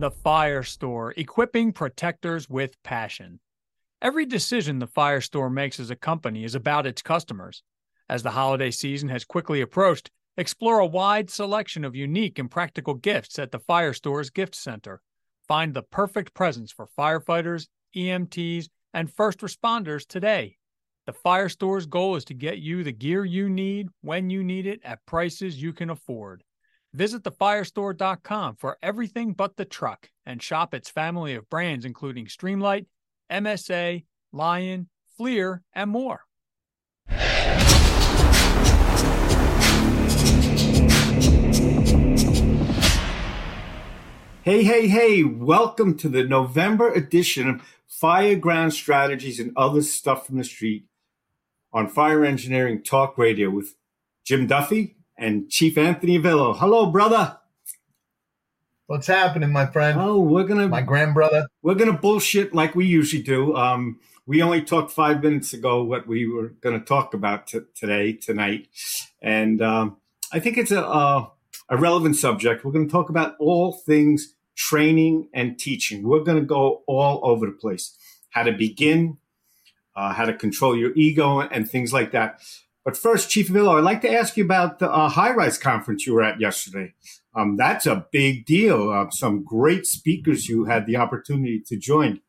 The Fire Store, equipping protectors with passion. Every decision the Fire Store makes as a company is about its customers. As the holiday season has quickly approached, explore a wide selection of unique and practical gifts at the Fire Store's Gift Center. Find the perfect presents for firefighters, EMTs, and first responders today. The Fire Store's goal is to get you the gear you need when you need it at prices you can afford. Visit thefirestore.com for everything but the truck and shop its family of brands including Streamlight, MSA, Lion, FLIR, and more. Hey, hey, hey, welcome to the November edition of Fireground Strategies and Other Stuff from the Street on Fire Engineering Talk Radio with Jim Duffy and Chief Anthony Avillo. Hello, brother. What's happening, my friend? Oh, we're gonna my grandbrother. We're gonna bullshit like we usually do. Um, we only talked five minutes ago what we were gonna talk about t- today, tonight, and um, I think it's a, a a relevant subject. We're gonna talk about all things training and teaching. We're gonna go all over the place. How to begin, uh, how to control your ego, and things like that. But first, Chief Avillo, I'd like to ask you about the uh, high rise conference you were at yesterday. Um, that's a big deal. Uh, some great speakers you had the opportunity to join.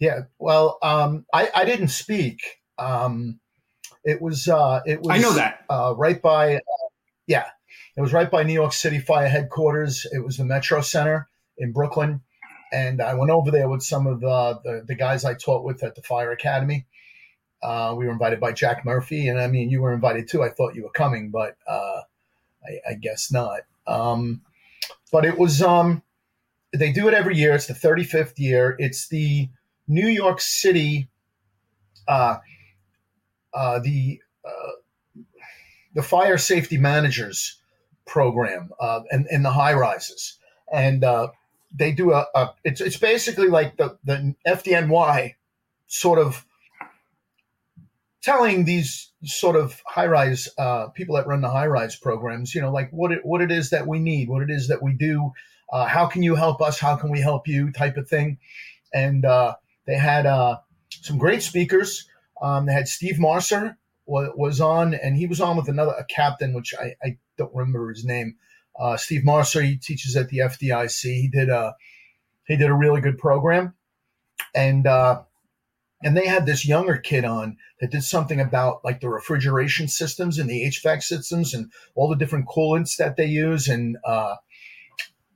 Yeah, well, um, I, I, didn't speak. Um, it was uh, it was I know that uh, right by uh, yeah, it was right by New York City Fire headquarters. It was the Metro Center in Brooklyn, and I went over there with some of the, the, the guys I taught with at the Fire Academy uh, we were invited by Jack Murphy, and I mean, you were invited too. I thought you were coming, but uh, I, I, guess not. Um, but it was. Um, they do it every year. It's the 35th year. It's the New York City. Uh, uh the uh, the fire safety managers program uh, and in the high rises, and they do a, a. It's it's basically like the the FDNY sort of telling these sort of high rise uh, people that run the high rise programs, you know, like what it, what it is that we need, what it is that we do, uh, how can you help us, how can we help you, type of thing. And uh, they had uh, some great speakers. Um, they had Steve Marsar was, on, and he was on with another a captain, which I, I don't remember his name. Uh, Steve Marsar, he teaches at the FDIC. He did a he did a really good program, and uh, and they had this younger kid on that did something about like the refrigeration systems and the HVAC systems and all the different coolants that they use and uh,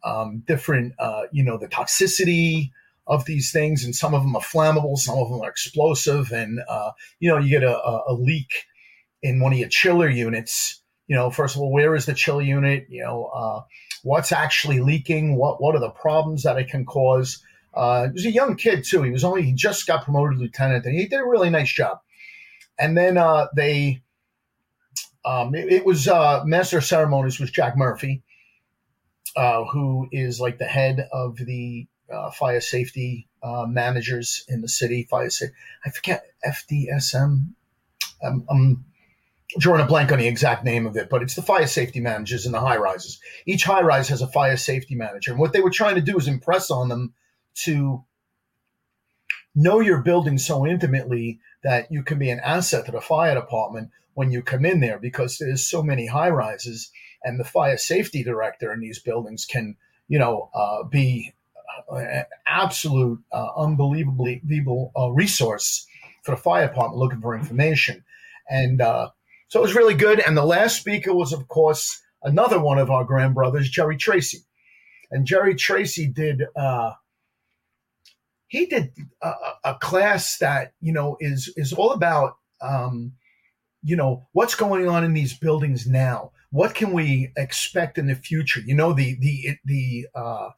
um, different, uh, you know, the toxicity of these things. And some of them are flammable, some of them are explosive. And, uh, you know, you get a, a, leak in one of your chiller units. You know, first of all, where is the chiller unit? You know, uh, what's actually leaking? What, what are the problems that it can cause? Uh, he was a young kid too. He was only he just got promoted to lieutenant, and he did a really nice job. And then uh, they, um, it, it, was uh, master of ceremonies was Jack Murphy, uh, who is like the head of the uh, fire safety uh, managers in the city. Fire safety, I forget FDSM. I'm, I'm drawing a blank on the exact name of it, but it's the fire safety managers in the high rises. Each high rise has a fire safety manager, and what they were trying to do is impress on them to know your building so intimately that you can be an asset to the fire department when you come in there because there's so many high rises and the fire safety director in these buildings can you know uh, be an absolute uh, unbelievably uh, resource for the fire department looking for information. And uh, so it was really good. And the last speaker was of course another one of our grandbrothers jerry tracy. And jerry tracy did uh, he did a, a, class that you know is is all about um, you know what's going on in these buildings now. What can we expect in the future? You know the the the uh,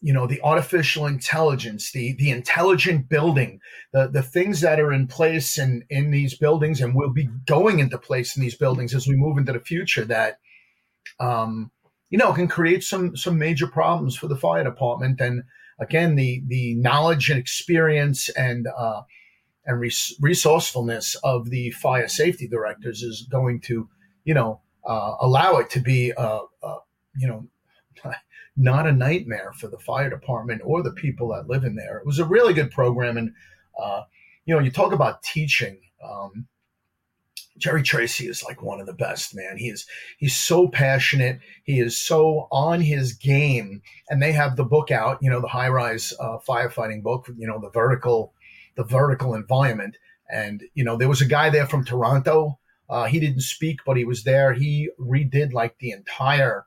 you know the artificial intelligence, the the intelligent building, the the things that are in place in in these buildings and will be going into place in these buildings as we move into the future. That um, you know can create some some major problems for the fire department and again the the knowledge and experience and uh, and res- resourcefulness of the fire safety directors is going to you know uh, allow it to be uh, uh you know not a nightmare for the fire department or the people that live in there. It was a really good program. And, uh, you know, you talk about teaching. Um, Jerry Tracy is like one of the best, man. He is he's so passionate. He is so on his game. And they have the book out, you know, the high rise uh, firefighting book, you know, the vertical, the vertical environment. And you know, there was a guy there from Toronto. Uh, he didn't speak, but he was there. He redid like the entire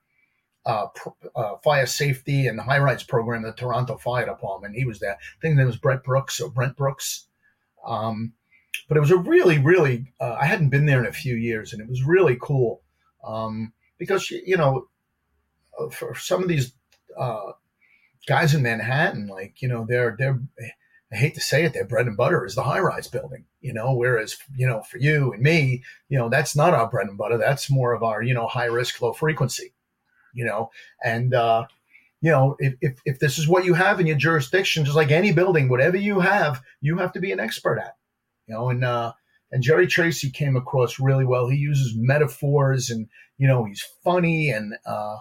uh, uh, fire safety and high rise program, the Toronto Fire Department. He was there. I think it was Brett Brooks or Brent Brooks. Um, but it was a really, really, uh, I hadn't been there in a few years and it was really cool. Um, because, you know, uh, for some of these uh, guys in Manhattan, like, you know, they're, they're, I hate to say it, their bread and butter is the high rise building, you know, whereas, you know, for you and me, you know, that's not our bread and butter. That's more of our, you know, high risk, low frequency, you know, and, uh, you know, if, if, if this is what you have in your jurisdiction, just like any building, whatever you have, you have to be an expert at you know, and uh, and Jerry Tracy came across really well. He uses metaphors, and you know, he's funny, and uh,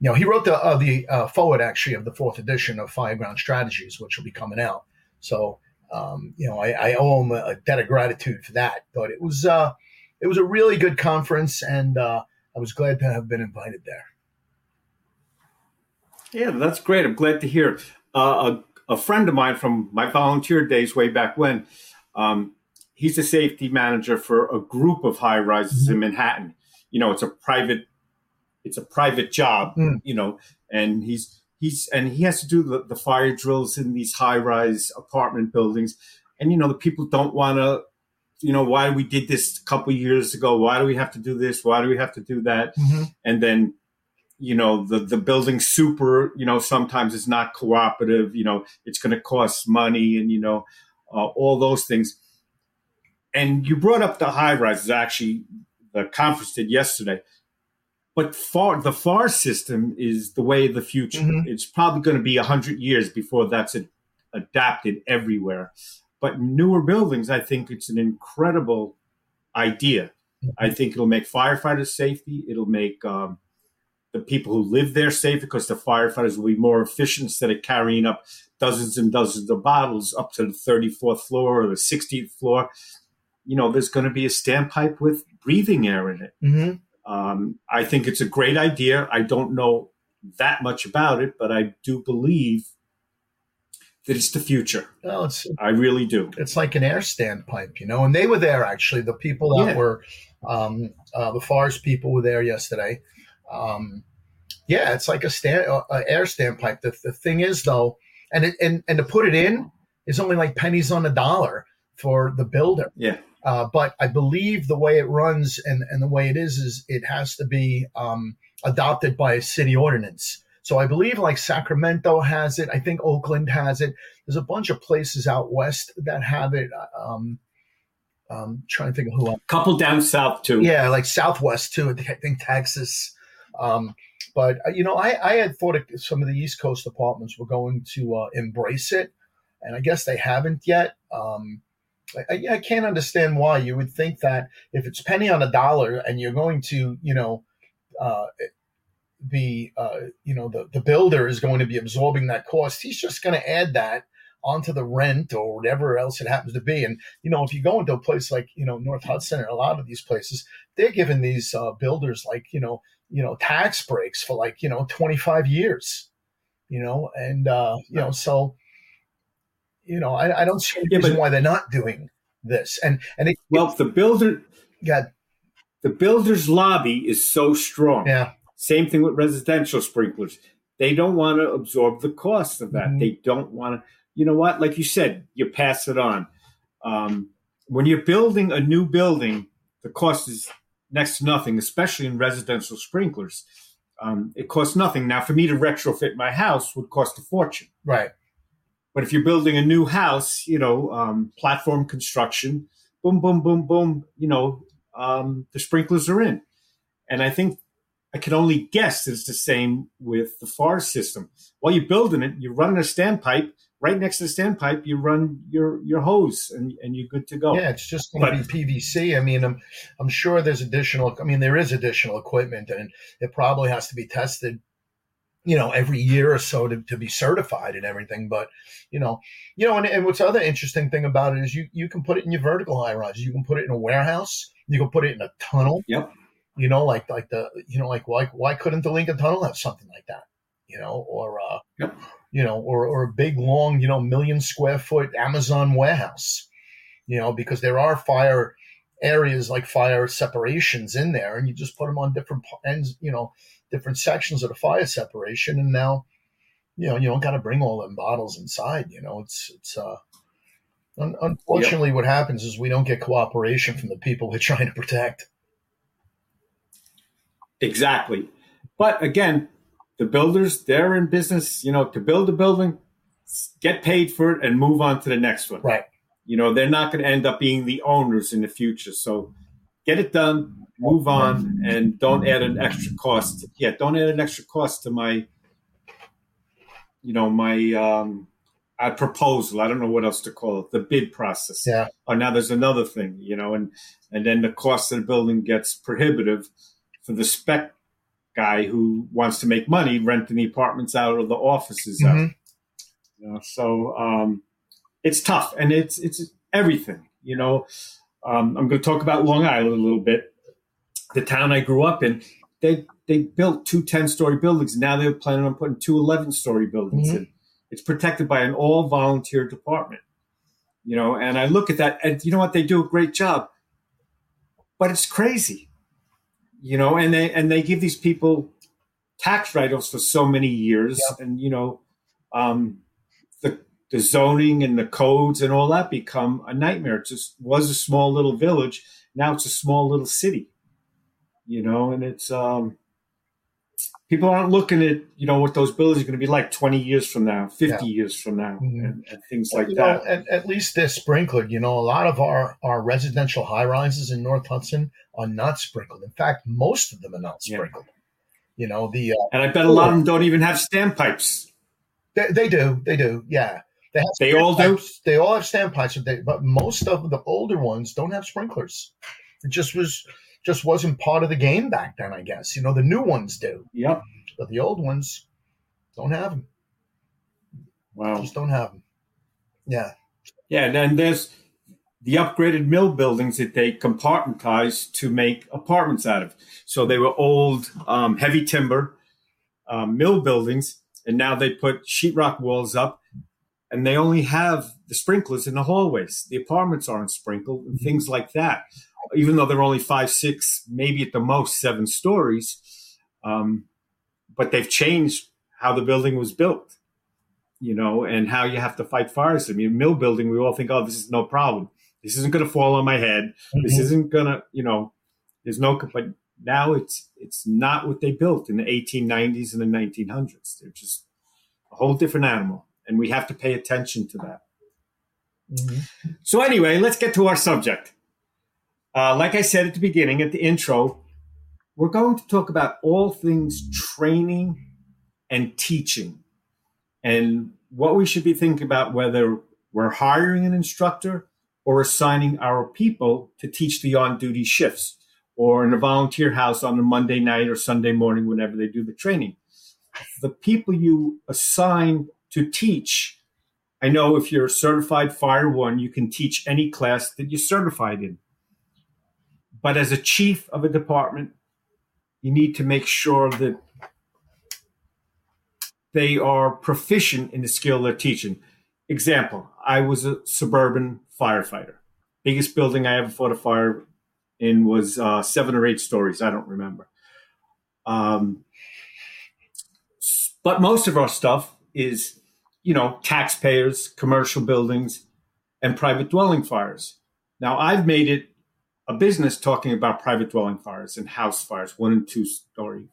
you know, he wrote the uh, the uh, forward actually of the fourth edition of Fireground Strategies, which will be coming out. So, um, you know, I, I, owe him a debt of gratitude for that. But it was uh, it was a really good conference, and uh, I was glad to have been invited there. Yeah, that's great. I'm glad to hear. Uh, a, a friend of mine from my volunteer days way back when um, he's a safety manager for a group of high rises mm-hmm. in Manhattan. You know, it's a private, it's a private job. Mm. You know, and he's he's and he has to do the, the fire drills in these high rise apartment buildings. And you know, the people don't want to. You know, why we did this a couple years ago? Why do we have to do this? Why do we have to do that? Mm-hmm. And then you know the the building super you know sometimes it's not cooperative you know it's going to cost money and you know uh, all those things. And you brought up the high rises. Actually, the conference did yesterday. But FAR, the FAR system is the way of the future. Mm-hmm. It's probably going to be 100 years before that's a, adapted everywhere. But newer buildings, I think it's an incredible idea. Mm-hmm. I think it'll make firefighters safety. It'll make um, the people who live there safer because the firefighters will be more efficient instead of carrying up dozens and dozens of bottles up to the 34th floor or the 60th floor. You know, there's going to be a standpipe with breathing air in it. Mm-hmm. Um, I think it's a great idea. I don't know that much about it, but I do believe that it's the future. Well, it's I really do. It's like an air standpipe, you know. And they were there actually. The people that yeah. were um, uh, the forest people were there yesterday. Um, yeah, it's like a stand, uh, air standpipe. The, the thing is though, and it, and and to put it in is only like pennies on a dollar for the builder. Yeah. Uh, but I believe the way it runs and, and the way it is is it has to be um, adopted by a city ordinance. So I believe like Sacramento has it. I think Oakland has it. There's a bunch of places out west that have it. Um, um, trying to think of who. A couple down south too. Yeah, like Southwest too. I think Texas. Um, but uh, you know, I, I had thought some of the East Coast apartments were going to uh, embrace it, and I guess they haven't yet. Um, I, I, can't understand why. You would think that if it's penny on a dollar, and you're going to, you know, uh, be, uh, you know, the the builder is going to be absorbing that cost. He's just going to add that onto the rent or whatever else it happens to be. And you know, if you go into a place like you know North Hudson or a lot of these places, they're giving these uh, builders like you know you know tax breaks for like you know 25 years you know and uh you know so you know i, I don't see any yeah, reason why they're not doing this. And and it, well the builder got the builder's lobby is so strong. Yeah. Same thing with residential sprinklers. They don't want to absorb the cost of that. Mm-hmm. they don't want to you know what like you said you pass it on. Um, when you're building a new building the cost is next to nothing, especially in residential sprinklers. Um, it costs nothing. Now, for me to retrofit my house would cost a fortune. Right. But if you're building a new house, you know, um, platform construction, boom, boom, boom, boom, you know, um, the sprinklers are in. And I think I can only guess it's the same with the FAR system. While you're building it, you're running a standpipe right next to the standpipe, you run your your hose and, and you're good to go. Yeah, it's just going to be PVC. I mean, I'm I'm sure there's additional. I mean, there is additional equipment, and it probably has to be tested you know, every year or so to, to be certified and everything. But, you know, you know, and, and what's other interesting thing about it is you, you can put it in your vertical high rise. You can put it in a warehouse. You can put it in a tunnel. Yep. You know, like, like the, you know, like, why, why couldn't the Lincoln Tunnel have something like that? You know, or, uh, yep. you know, or, or a big, long, you know, million square foot Amazon warehouse, you know, because there are fire areas like fire separations in there and you just put them on different ends, you know, different sections of the fire separation, and now, you know, you don't got to bring all them bottles inside. You know, it's it's uh, un- unfortunately, yep. what happens is we don't get cooperation from the people we're trying to protect. Exactly, but again, the builders they're in business, you know, to build a building, get paid for it, and move on to the next one. Right. You know, they're not going to end up being the owners in the future. So get it done, move on, and don't add an extra cost. Yeah, don't add an extra cost to my, you know, my um, uh, proposal. I don't know what else to call it. The bid process. Yeah. Oh, now there's another thing, you know, and and then the cost of the building gets prohibitive for the spec guy who wants to make money renting the apartments out or the offices mm-hmm. out. You know, so um, it's tough, and it's it's everything. You know, um, I'm going to talk about Long Island a little bit the town I grew up in, they they built two 10 story buildings. Now they're planning on putting two 11 story buildings mm-hmm. in. It's protected by an all volunteer department. You know, and I look at that and you know what? They do a great job. But it's crazy. You know, and they and they give these people tax write-offs for so many years yep. and you know um, the the zoning and the codes and all that become a nightmare. It just was a small little village. Now it's a small little city you know, and it's um, people aren't looking at you know what those buildings are going to be like 20 years from now 50 yeah. years from now mm-hmm. and, and, things like you that. know, at, at, least they're sprinkled you know a lot of our our residential high rises in north hudson are not sprinkled. In fact most of them are not sprinkled. Yeah. you know the uh, and i bet a lot of them don't even have standpipes they, they do they do yeah. They, have they all do? they all have standpipes but, they, but most of the older ones don't have sprinklers. It just was just wasn't part of the game back then, I guess. You know, the new ones do. Yep. But the old ones don't have them. Wow. Just don't have them. Yeah. Yeah, and then there's the upgraded mill buildings that they compartmentized to make apartments out of. So they were old, um, heavy timber um, mill buildings, and now they put sheetrock walls up, and they only have the sprinklers in the hallways. The apartments aren't sprinkled, and things like that even though they're only five, six, maybe at the most seven stories. Um, but they've changed how the building was built, you know, and how you have to fight fires. I mean, mill building, we all think, oh, this is no problem. This isn't going to fall on my head. Mm-hmm. This isn't going to, you know, there's no, but now it's, it's not what they built in the 1890s and the 1900s. They're just a whole different animal. And we have to pay attention to that. Mm-hmm. So anyway, let's get to our subject. Uh, like I said at the beginning, at the intro, we're going to talk about all things training and teaching and what we should be thinking about whether we're hiring an instructor or assigning our people to teach the on duty shifts or in a volunteer house on a Monday night or Sunday morning whenever they do the training. The people you assign to teach, I know if you're a certified fire one, you can teach any class that you're certified in. But as a chief of a department, you need to make sure that they are proficient in the skill they're teaching. Example, I was a suburban firefighter. Biggest building I ever fought a fire in was uh, seven or eight stories. I don't remember. Um, but most of our stuff is, you know, taxpayers, commercial buildings, and private dwelling fires. Now, I've made it a business talking about private dwelling fires and house fires, one and two story.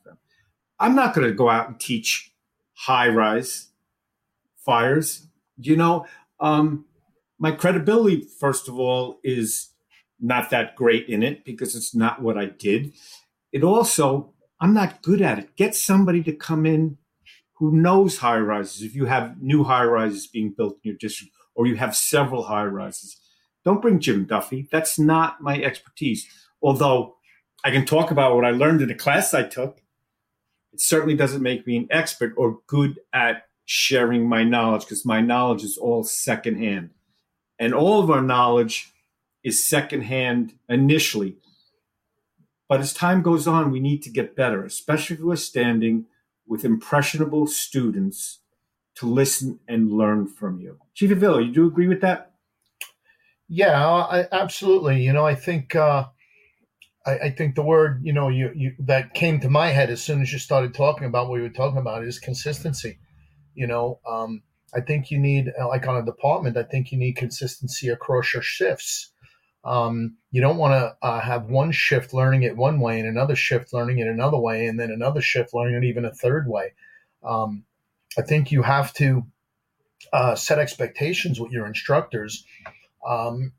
I'm not going to go out and teach high rise fires. You know, um, my credibility, first of all, is not that great in it because it's not what I did. It also, I'm not good at it. Get somebody to come in who knows high rises. If you have new high rises being built in your district, or you have several high rises, don't bring Jim Duffy. That's not my expertise. Although I can talk about what I learned in the class I took. it certainly doesn't make me an expert or good at sharing my knowledge because my knowledge is all secondhand. And all of our knowledge is secondhand initially. But as time goes on, we need to get better, especially if we're standing with impressionable students to listen and learn from you. Chief Avillo, you do agree with that? Yeah, I, absolutely. You know, I think uh, I, I, think the word you know you, you that came to my head as soon as you started talking about what you were talking about is consistency. You know, um, I think you need like on a department. I think you need consistency across your shifts. Um, you don't want to uh, have one shift learning it one way and another shift learning it another way, and then another shift learning it even a third way. Um, I think you have to uh, set expectations with your instructors um,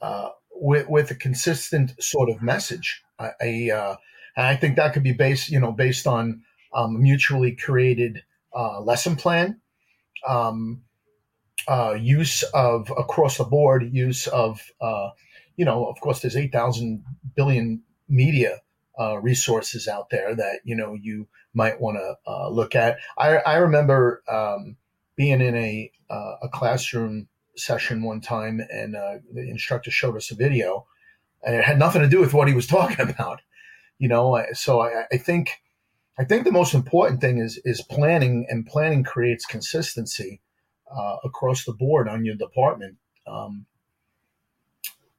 uh, with, with a consistent sort of message. I, I uh, and I think that could be based, you know, based on um, mutually created uh, lesson plan, um, uh, use of across the board use of, uh, you know, of course, there's eight thousand billion media uh, resources out there that you know you might want to look at. I, I remember um, being in a a classroom session one time, and uh, the instructor showed us a video, and it had nothing to do with what he was talking about. You know, so I, I think I think the most important thing is is planning, and planning creates consistency uh, across the board on your department. Um,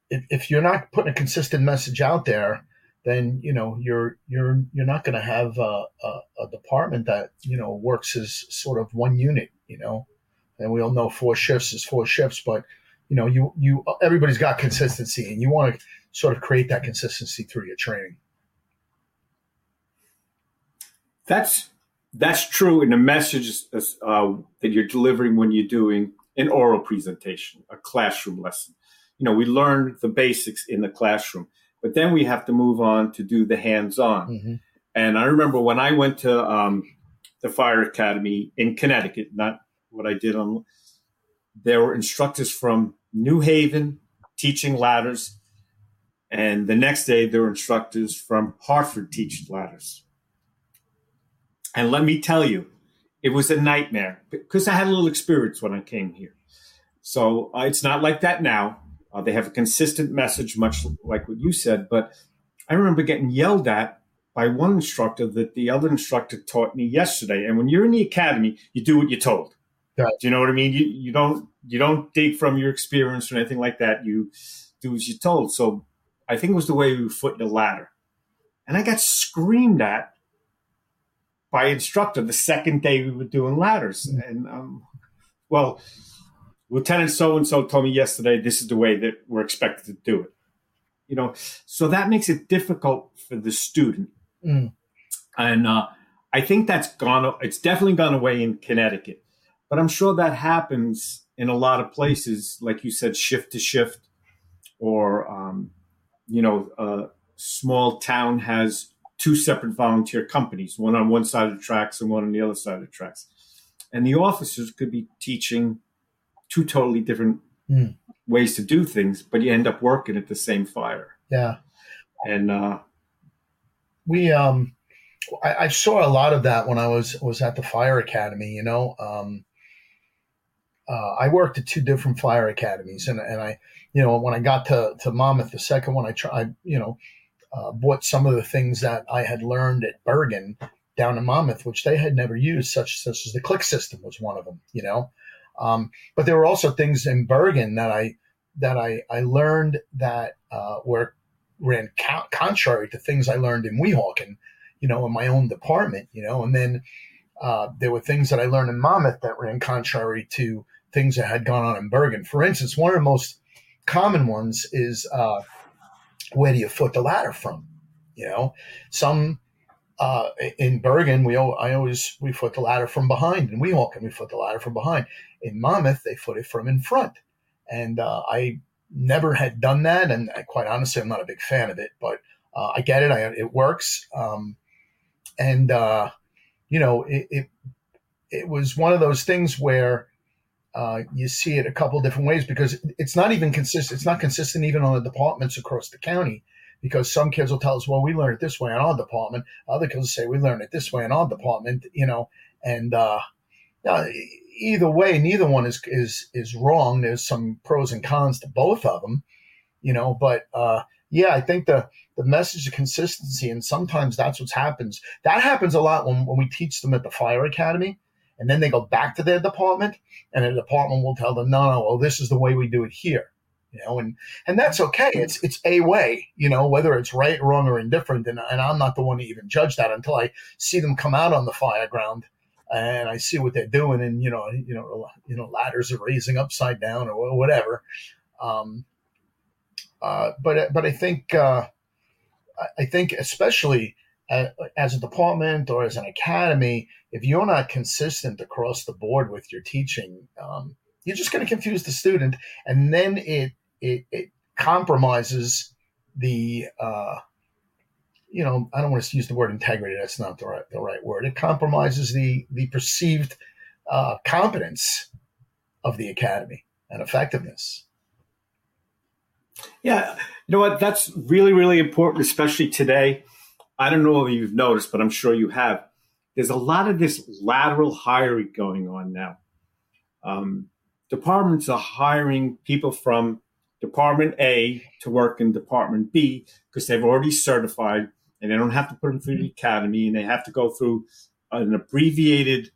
if, if you're not putting a consistent message out there, then you know you're you're you're not going to have a, a, a, department that you know works as sort of one unit. You know, and we all know four shifts is four shifts, but you know you you everybody's got consistency, and you want to sort of create that consistency through your training. That's that's true in the message uh, that you're delivering when you're doing an oral presentation, a classroom lesson. You know, we learn the basics in the classroom but then we have to move on to do the hands-on. Mm-hmm. And I remember when I went to um, the fire academy in Connecticut, not what I did on. There were instructors from New Haven teaching ladders, and the next day there were instructors from Hartford teaching ladders. And let me tell you, it was a nightmare because I had a little experience when I came here. So uh, it's not like that now. Uh, they have a consistent message, much like what you said. But I remember getting yelled at by one instructor that the other instructor taught me yesterday. And when you're in the academy, you do what you're told. Do you know what I mean? You you don't you don't dig from your experience or anything like that. You do as you're told. So I think it was the way we foot the ladder. And I got screamed at by instructor the second day we were doing ladders. Mm-hmm. And um, well, Lieutenant so and so told me yesterday this is the way that we're expected to do it. You know, so that makes it difficult for the student. Mm. And uh, I think that's gone, it's definitely gone away in Connecticut. But I'm sure that happens in a lot of places, like you said, shift to shift, or, um, you know, a small town has two separate volunteer companies, one on one side of the tracks and one on the other side of the tracks. And the officers could be teaching two totally different mm. ways to do things, but you end up working at the same fire. Yeah. And uh, we, um, I, I, saw a lot of that when I was was at the fire academy. You know, um, uh, I worked at two different fire academies, and and I, you know, when I got to to Monmouth, the second one, I tried, you know, uh, bought some of the things that I had learned at Bergen down in Monmouth, which they had never used, such such as the click system was one of them. You know, um, but there were also things in Bergen that I that I, I learned that uh, were ran ca- contrary to things I learned in Weehawken, you know, in my own department, you know, and then uh, there were things that I learned in Monmouth that ran contrary to things that had gone on in Bergen. For instance, one of the most common ones is uh, where do you foot the ladder from? You know, some uh, in Bergen, we I always we foot the ladder from behind, and Weehawken we foot the ladder from behind. In Monmouth, they foot it from in front, and uh, I never had done that, and I, quite honestly, I'm not a big fan of it, but uh, I get it. I, it works, um, and uh, you know, it, it, it was one of those things where uh, you see it a couple different ways because it's not even consistent. It's not consistent even on the departments across the county because some kids will tell us, well, we learn it this way in our department. Other kids will say we learn it this way in our department, you know, and uh, either way, neither one is is is wrong. There's some pros and cons to both of them, you know. But uh, yeah, I think the the message of consistency, and sometimes that's what happens. That happens a lot when when we teach them at the fire academy, and then they go back to their department, and the department will tell them, no, no, well, this is the way we do it here. You know, and and that's okay. It's it's a way, you know, whether it's right, wrong, or indifferent. And, and I'm not the one to even judge that until I see them come out on the fire ground and I see what they're doing, and you know, you know, you know, ladders are raising upside down or whatever. Um, uh, but but I think uh, I think especially as a department or as an academy, if you're not consistent across the board with your teaching, um, you're just going to confuse the student, and then it it, it compromises the uh, you know, I don't want to use the word integrity. That's not the right the right word. It compromises the the perceived uh, competence of the academy and effectiveness. Yeah, you know what? That's really really important, especially today. I don't know if you've noticed, but I'm sure you have. There's a lot of this lateral hiring going on now. Um, departments are hiring people from Department A to work in Department B because they've already certified and they don't have to put them through the academy and they have to go through an abbreviated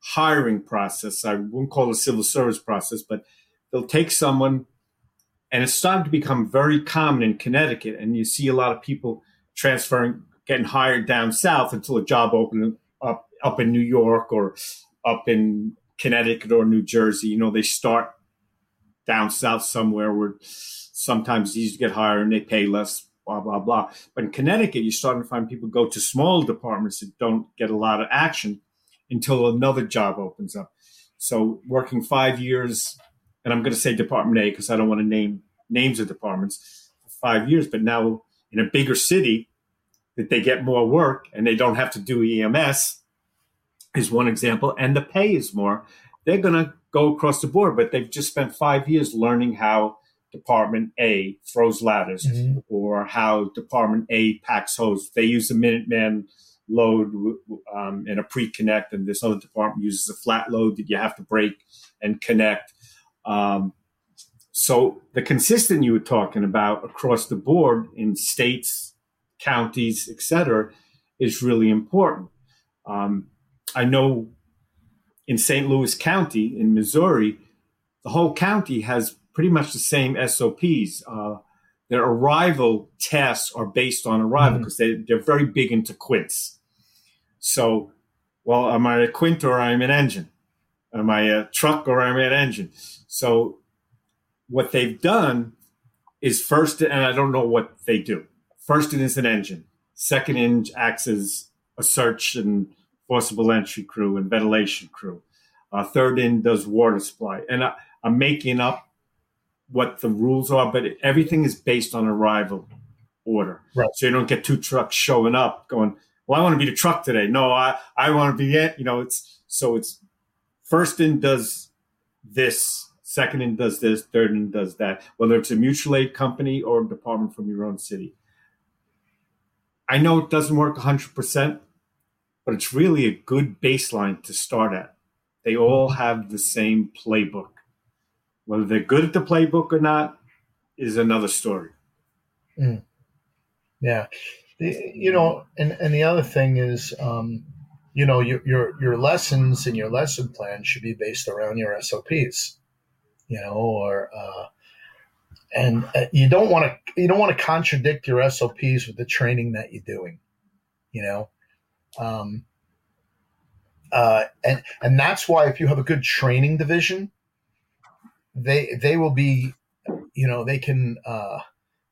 hiring process. I wouldn't call it a civil service process, but they'll take someone and it's starting to become very common in Connecticut. And you see a lot of people transferring, getting hired down south until a job opens up up in New York or up in Connecticut or New Jersey. You know, they start down south somewhere where sometimes to get hired and they pay less blah blah blah. But in Connecticut, you're starting to find people go to small departments that don't get a lot of action until another job opens up. So working five years, and I'm going to say Department A because I don't want to name names of departments, for five years. But now in a bigger city, that they get more work and they don't have to do EMS is one example, and the pay is more. They're going to go across the board, but they've just spent five years learning how Department A throws ladders mm-hmm. or how Department A packs hose. They use a Minuteman load um, and a pre-connect, and this other department uses a flat load that you have to break and connect. Um, so the consistent you were talking about across the board in states, counties, etc., is really important. Um, I know in St. Louis County in Missouri, the whole county has pretty much the same SOPs. Uh, their arrival tests are based on arrival because mm-hmm. they, they're very big into quints. So, well, am I a quint or I'm an engine? Am I a truck or am I an engine? So, what they've done is first, and I don't know what they do. First, it is an engine. Second, in acts as a search and forcible entry crew and ventilation crew. Uh, third in does water supply. And I, I'm making up what the rules are, but everything is based on arrival order. Right. So you don't get two trucks showing up going, well, I want to be the truck today. No, I, I want to be it. You know, it's so it's first in does this, second in does this, third in does that, whether it's a mutual aid company or a department from your own city. I know it doesn't work 100%, but it's really a good baseline to start at. They all have the same playbook. Whether they're good at the playbook or not is another story. Mm. Yeah, you know, and and the other thing is, um, you know, your your your lessons and your lesson plan should be based around your SOPs. You know, or uh, and uh, you don't want to you don't want to contradict your SOPs with the training that you're doing. You know, um, uh, and and that's why if you have a good training division, they they will be, you know, they can uh,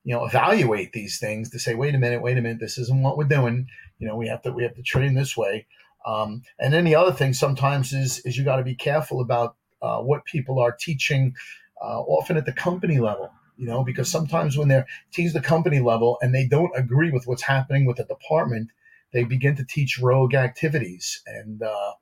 you know evaluate these things to say, wait a minute, wait a minute, this isn't what we're doing. You know, we have to we have to train this way. Um, and then the other thing sometimes is is you got to be careful about uh, what people are teaching, uh, often at the company level. You know, because sometimes when they're teaching the company level and they don't agree with what's happening with the department, they begin to teach rogue activities, and uh,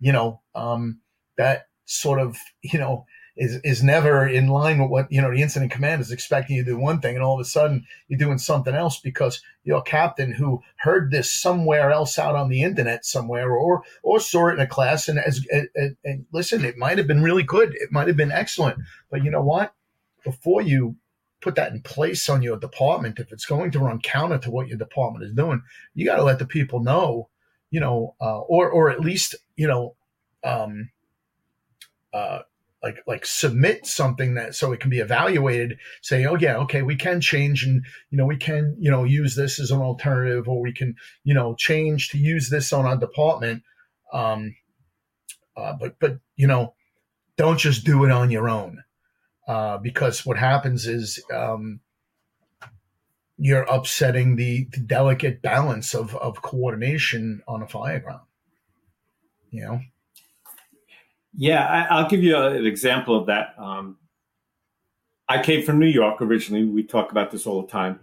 you know um, that sort of you know is is never in line with what you know the incident command is expecting you to do one thing and all of a sudden you're doing something else because your captain who heard this somewhere else out on the internet somewhere or or saw it in a class and as and, and listen it might have been really good. It might have been excellent. But you know what? Before you put that in place on your department if it's going to run counter to what your department is doing you got to let the people know you know uh, or or at least you know um uh like like submit something that so it can be evaluated say oh yeah okay we can change and you know we can you know use this as an alternative or we can you know change to use this on our department. Um uh, but but you know don't just do it on your own uh, because what happens is um, you're upsetting the, the delicate balance of, of coordination on a fire ground you know yeah, I, will give you a, an example of that. Um, I came from New York originally. We talk about this all the time.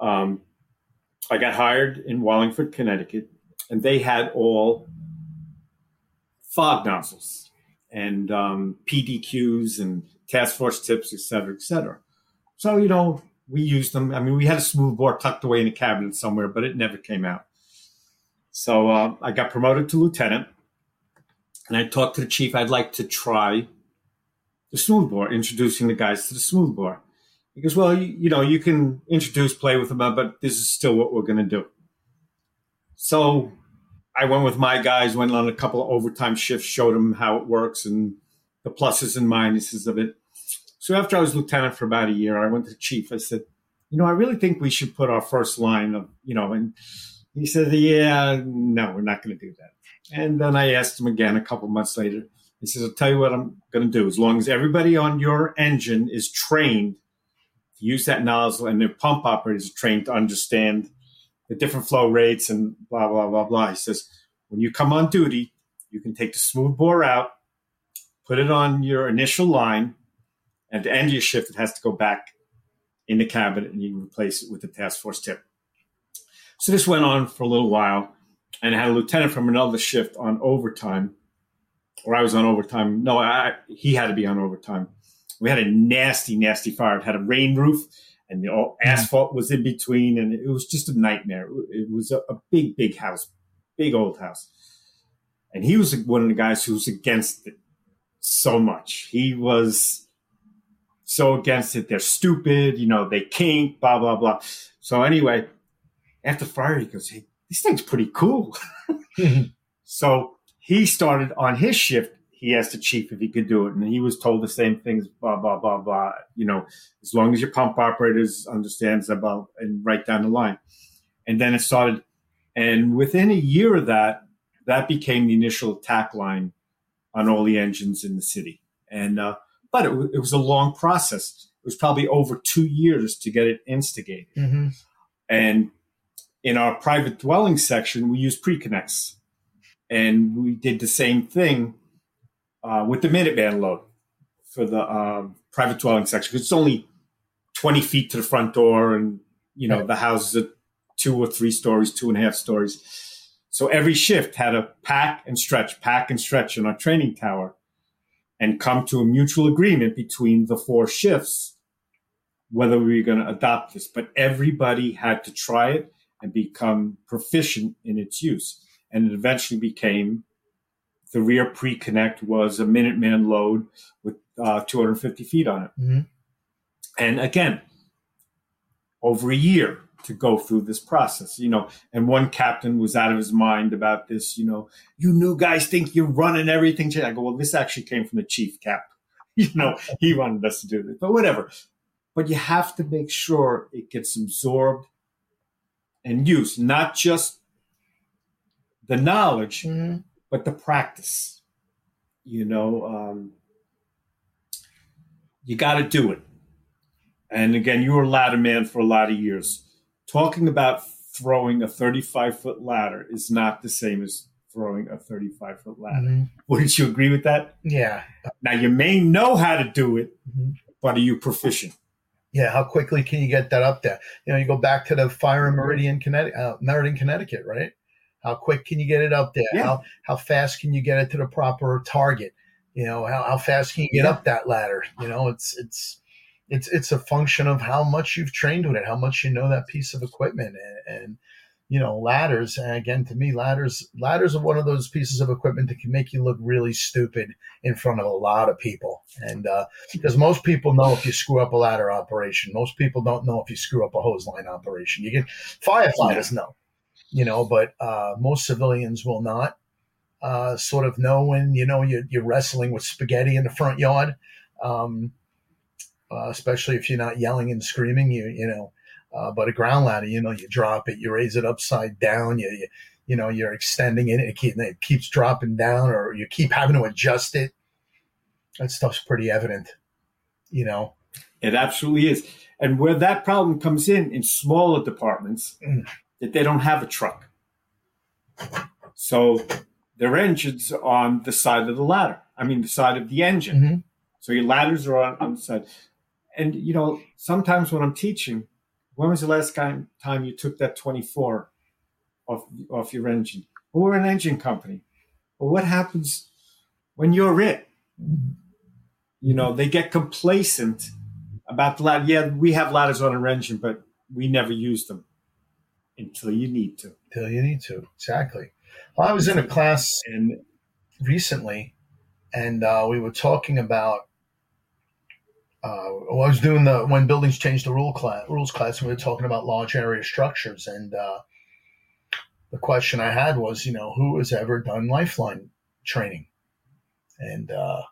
Um, I got hired in Wallingford, Connecticut, and they had all fog nozzles and um, PDQs and task force tips, et cetera, et cetera. So, you know, we used them. I mean, we had a smooth bore tucked away in a cabinet somewhere, but it never came out. So uh, I got promoted to lieutenant and I talked to the chief. I'd like to try the smooth smoothbore, introducing the guys to the smoothbore. He goes, well, you, you know, you can introduce, play with them, uh, but this is still what we're going to do. So I went with my guys, went on a couple of overtime shifts, showed them how it works and the pluses and minuses of it. So after I was lieutenant for about a year, I went to the chief. I said, you know, I really think we should put our first line of, you know, and he said, yeah, no, we're not going to do that. And then I asked him again a couple months later. He says, I'll tell you what I'm going to do. As long as everybody on your engine is trained to use that nozzle and the pump operators are trained to understand the different flow rates and blah, blah, blah, blah. He says, when you come on duty, you can take the smooth bore out, put it on your initial line, and to end of your shift, it has to go back in the cabinet and you replace it with the task force tip. So this went on for a little while and I had a lieutenant from another shift on overtime, or I was on overtime. No, I, he had to be on overtime. We had a nasty, nasty fire. It had a rain roof, and the mm-hmm. asphalt was in between, and it was just a nightmare. It was a, a big, big house, big old house. And he was one of the guys who was against it so much. He was so against it. They're stupid, you know, they kink, blah, blah, blah. So anyway, after fire, he goes, Hey, this thing's pretty cool. so he started on his shift. He asked the chief if he could do it, and he was told the same things. Blah blah blah blah. You know, as long as your pump operators understands about and right down the line. And then it started, and within a year of that, that became the initial attack line on all the engines in the city. And uh, but it, it was a long process. It was probably over two years to get it instigated. Mm-hmm. And in our private dwelling section, we use pre-connects. And we did the same thing uh, with the Minuteman load for the uh, private dwelling section. It's only 20 feet to the front door, and you know the houses are two or three stories, two and a half stories. So every shift had a pack and stretch, pack and stretch in our training tower, and come to a mutual agreement between the four shifts whether we were going to adopt this. But everybody had to try it and become proficient in its use. And it eventually became the rear pre connect was a Minuteman load with uh, 250 feet on it. Mm-hmm. And again, over a year to go through this process, you know, and one captain was out of his mind about this, you know, you new guys think you're running everything. I go, well, this actually came from the chief cap. You know, he wanted us to do this, but whatever. But you have to make sure it gets absorbed and use, not just the knowledge, mm-hmm. but the practice. You know, um, you got to do it. And again, you were a ladder man for a lot of years. Talking about throwing a 35 foot ladder is not the same as throwing a 35 foot ladder. Mm-hmm. Wouldn't you agree with that? Yeah. Now, you may know how to do it, mm-hmm. but are you proficient? Yeah, how quickly can you get that up there? You know, you go back to the fire in Meridian, Connecticut, uh, Meriden, Connecticut, right? How quick can you get it up there? Yeah. How how fast can you get it to the proper target? You know, how, how fast can you get Yeah. up that ladder? You know, it's it's it's it's a function of how much you've trained with it, how much you know that piece of equipment, and, and you know ladders. And again, to me, ladders ladders are one of those pieces of equipment that can make you look really stupid in front of a lot of people. And uh, because most people know if you screw up a ladder operation, most people don't know if you screw up a hose line operation. You get firefighters know, you know, but uh, most civilians will not. Uh, sort of know when you know you're, you're wrestling with spaghetti in the front yard. Um, uh, especially if you're not yelling and screaming. You you know, uh, but a ground ladder, you know, you drop it, you raise it upside down, you you, you know, you're extending it, it, keep, it keeps dropping down, or you keep having to adjust it. That stuff's pretty evident, you know. It absolutely is. And where that problem comes in in smaller departments, Mm. that they don't have a truck. So their engines are on the side of the ladder. I mean, the side of the engine. Mhm. So your ladders are on, on the side. And, you know, sometimes when I'm teaching, when was the last time, time you took that 24 off, off your engine? Well, we're an engine company. Well, what happens when you're it? You know, they get complacent about the ladder. Yeah, we have ladders on our engine, but we never use them until you need to. Until you need to exactly. Well, I was in a class recently, and uh, we were talking about. Uh, well, I was doing the when buildings change the rule class, rules class, and we were talking about large area structures. And uh, the question I had was, you know, who has ever done lifeline training? And uh,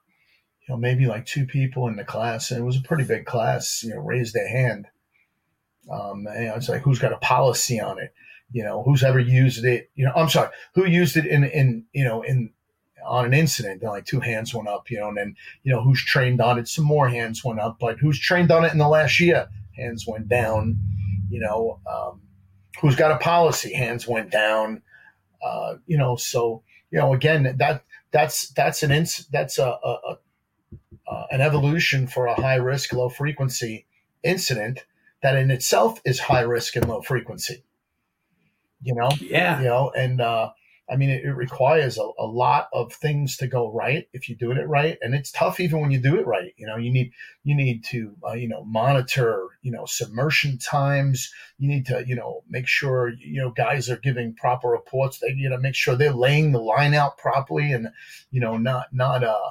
you know, maybe like two people in the class, and it was a pretty big class. You know, raised their hand. Um, and I was like, who's got a policy on it? You know, who's ever used it? You know, I'm sorry, who used it in in you know in on an incident? And like two hands went up, you know, and then you know who's trained on it? Some more hands went up, but who's trained on it in the last year? Hands went down. You know, um, who's got a policy? Hands went down. Uh, you know, so you know, again, that that's that's an ins- that's a, a, a uh, an evolution for a high risk, low frequency incident that in itself is high risk and low frequency. You know, yeah, you know, and uh, I mean, it, it requires a, a lot of things to go right if you do it right, and it's tough even when you do it right. You know, you need you need to uh, you know monitor you know submersion times. You need to you know make sure you know guys are giving proper reports. They you know make sure they're laying the line out properly, and you know not not uh.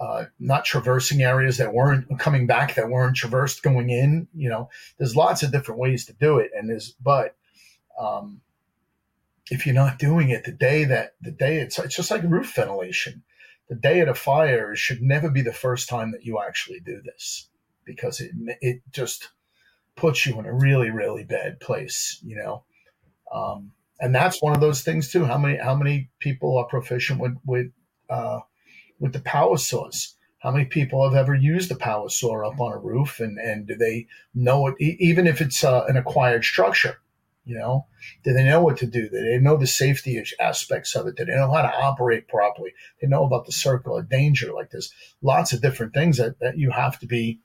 Uh, not traversing areas that weren't coming back that weren't traversed going in you know there's lots of different ways to do it and there's but um, if you're not doing it the day that the day it's it's just like roof ventilation. The day of the fire should never be the first time that you actually do this because it it just puts you in a really really bad place, you know. Um, and that's one of those things too. How many how many people are proficient with with uh, with the power saws? How many people have ever used the power saw up on a roof, and and do they know it? Even if it's uh, an acquired structure, you know, do they know what to do? Do they know the safety aspects of it? Do they know how to operate properly? They know about the circle of danger. Like there's lots of different things that, that you have to be,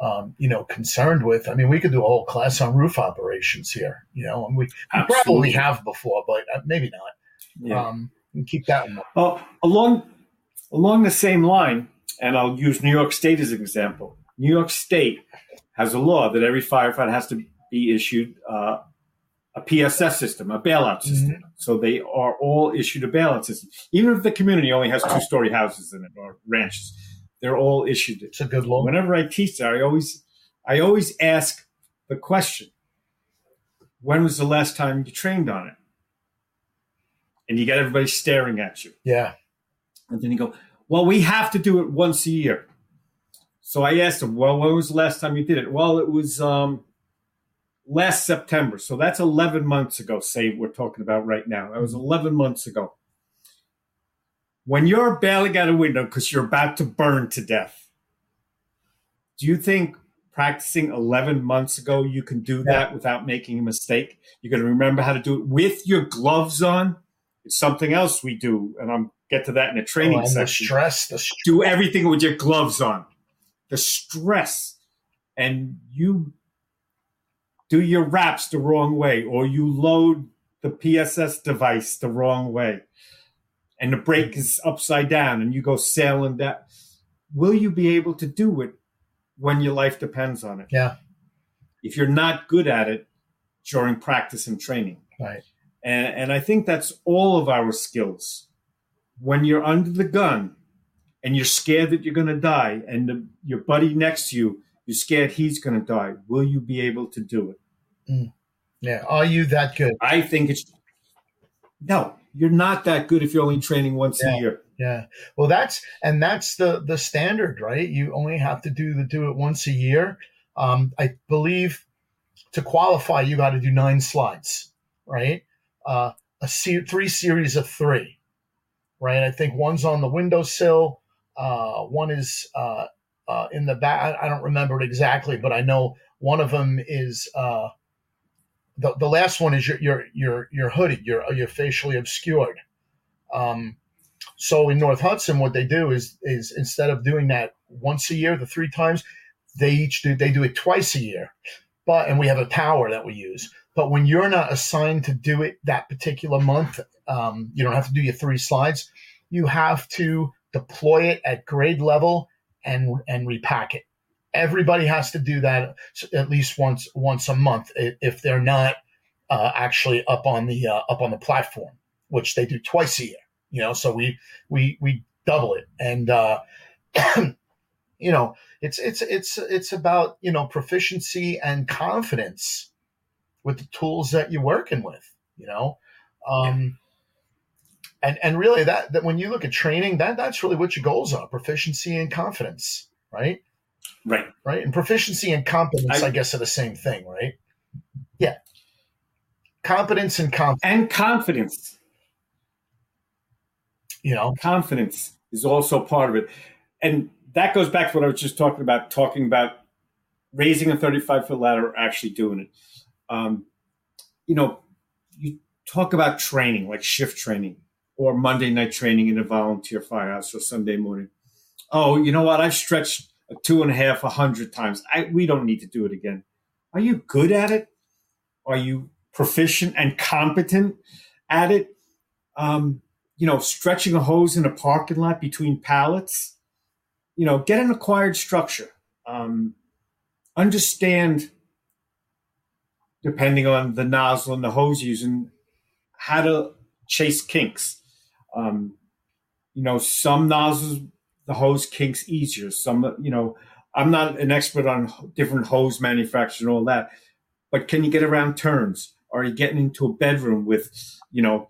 um, you know, concerned with. I mean, we could do a whole class on roof operations here, you know, and we, we probably have before, but uh, maybe not. yeah. Um, and keep that in mind. Well, along along the same line, and I'll use New York State as an example. New York State has a law that every firefighter has to be issued uh, a PSS system, a bailout system. So they are all issued a bailout system, even if the community only has two story houses in it or ranches. They're all issued it. It's a good law. Whenever I teach that, I always I always ask the question: When was the last time you trained on it? And you get everybody staring at you. Yeah. And then you go, well, we have to do it once a year. So I asked him, well, when was the last time you did it? Well, it was um, last September. So that's 11 months ago, say we're talking about right now. That was mm-hmm. 11 months ago. When you're bailing out a window because you're about to burn to death, do you think practicing 11 months ago you can do that without making a mistake? You're going to remember how to do it with your gloves on? It's something else we do, and I'll get to that in a oh, training Oh, the stress, the st- do everything with your gloves on. The stress, and you do your wraps the wrong way, or you load the PSS device the wrong way. and the brake is upside down and you go sailing down, will you be able to do it when your life depends on it? Yeah. If you're not good at it during practice and training. Right. And, and I think that's all of our skills. When you're under the gun and you're scared that you're going to die, and the, your buddy next to you, you're scared he's going to die, will you be able to do it? Mm. Yeah. Are you that good? I think it's no, you're not that good if you're only training once yeah. a year. Yeah. Well, that's and that's the the standard, right? You only have to do the do it once a year. Um, I believe to qualify, you got to do nine slides, right? Uh, a se- three series of three, right? I think one's on the windowsill, uh, one is uh, uh, in the back. I don't remember it exactly, but I know one of them is uh, the, the last one is your your your your hooded, you're you're facially obscured. Um, so in North Hudson, what they do is is instead of doing that once a year, the three times, they each do they do it twice a year. But and we have a tower that we use. But when you're not assigned to do it that particular month, um, you don't have to do your three slides. You have to deploy it at grade level and and repack it everybody has to do that at least once once a month if they're not uh, actually up on the uh, up on the platform, which they do twice a year. You know, so we we we double it, and uh, you know, it's it's it's it's about you know proficiency and confidence with the tools that you're working with. You know. Um, and, and really that, that when you look at training that that's really what your goals are proficiency and confidence right Right. Right. And proficiency and competence, I, I guess, are the same thing, right? Yeah. Competence and confidence. And confidence. You know, confidence is also part of it. And that goes back to what I was just talking about, talking about raising a 35 foot ladder or actually doing it. Um, you know, you talk about training, like shift training or Monday night training in a volunteer firehouse or Sunday morning. Oh, you know what? I've stretched two and a half, a hundred times. I, we don't need to do it again. Are you good at it? Are you proficient and competent at it? Um, you know, stretching a hose in a parking lot between pallets. You know, get an acquired structure. Um, understand, depending on the nozzle and the hose using, how to chase kinks. Um, you know, some nozzles the hose kinks easier. Some, you know, I'm not an expert on different hose manufacturers and all that, but can you get around turns? Are you getting into a bedroom with, you know,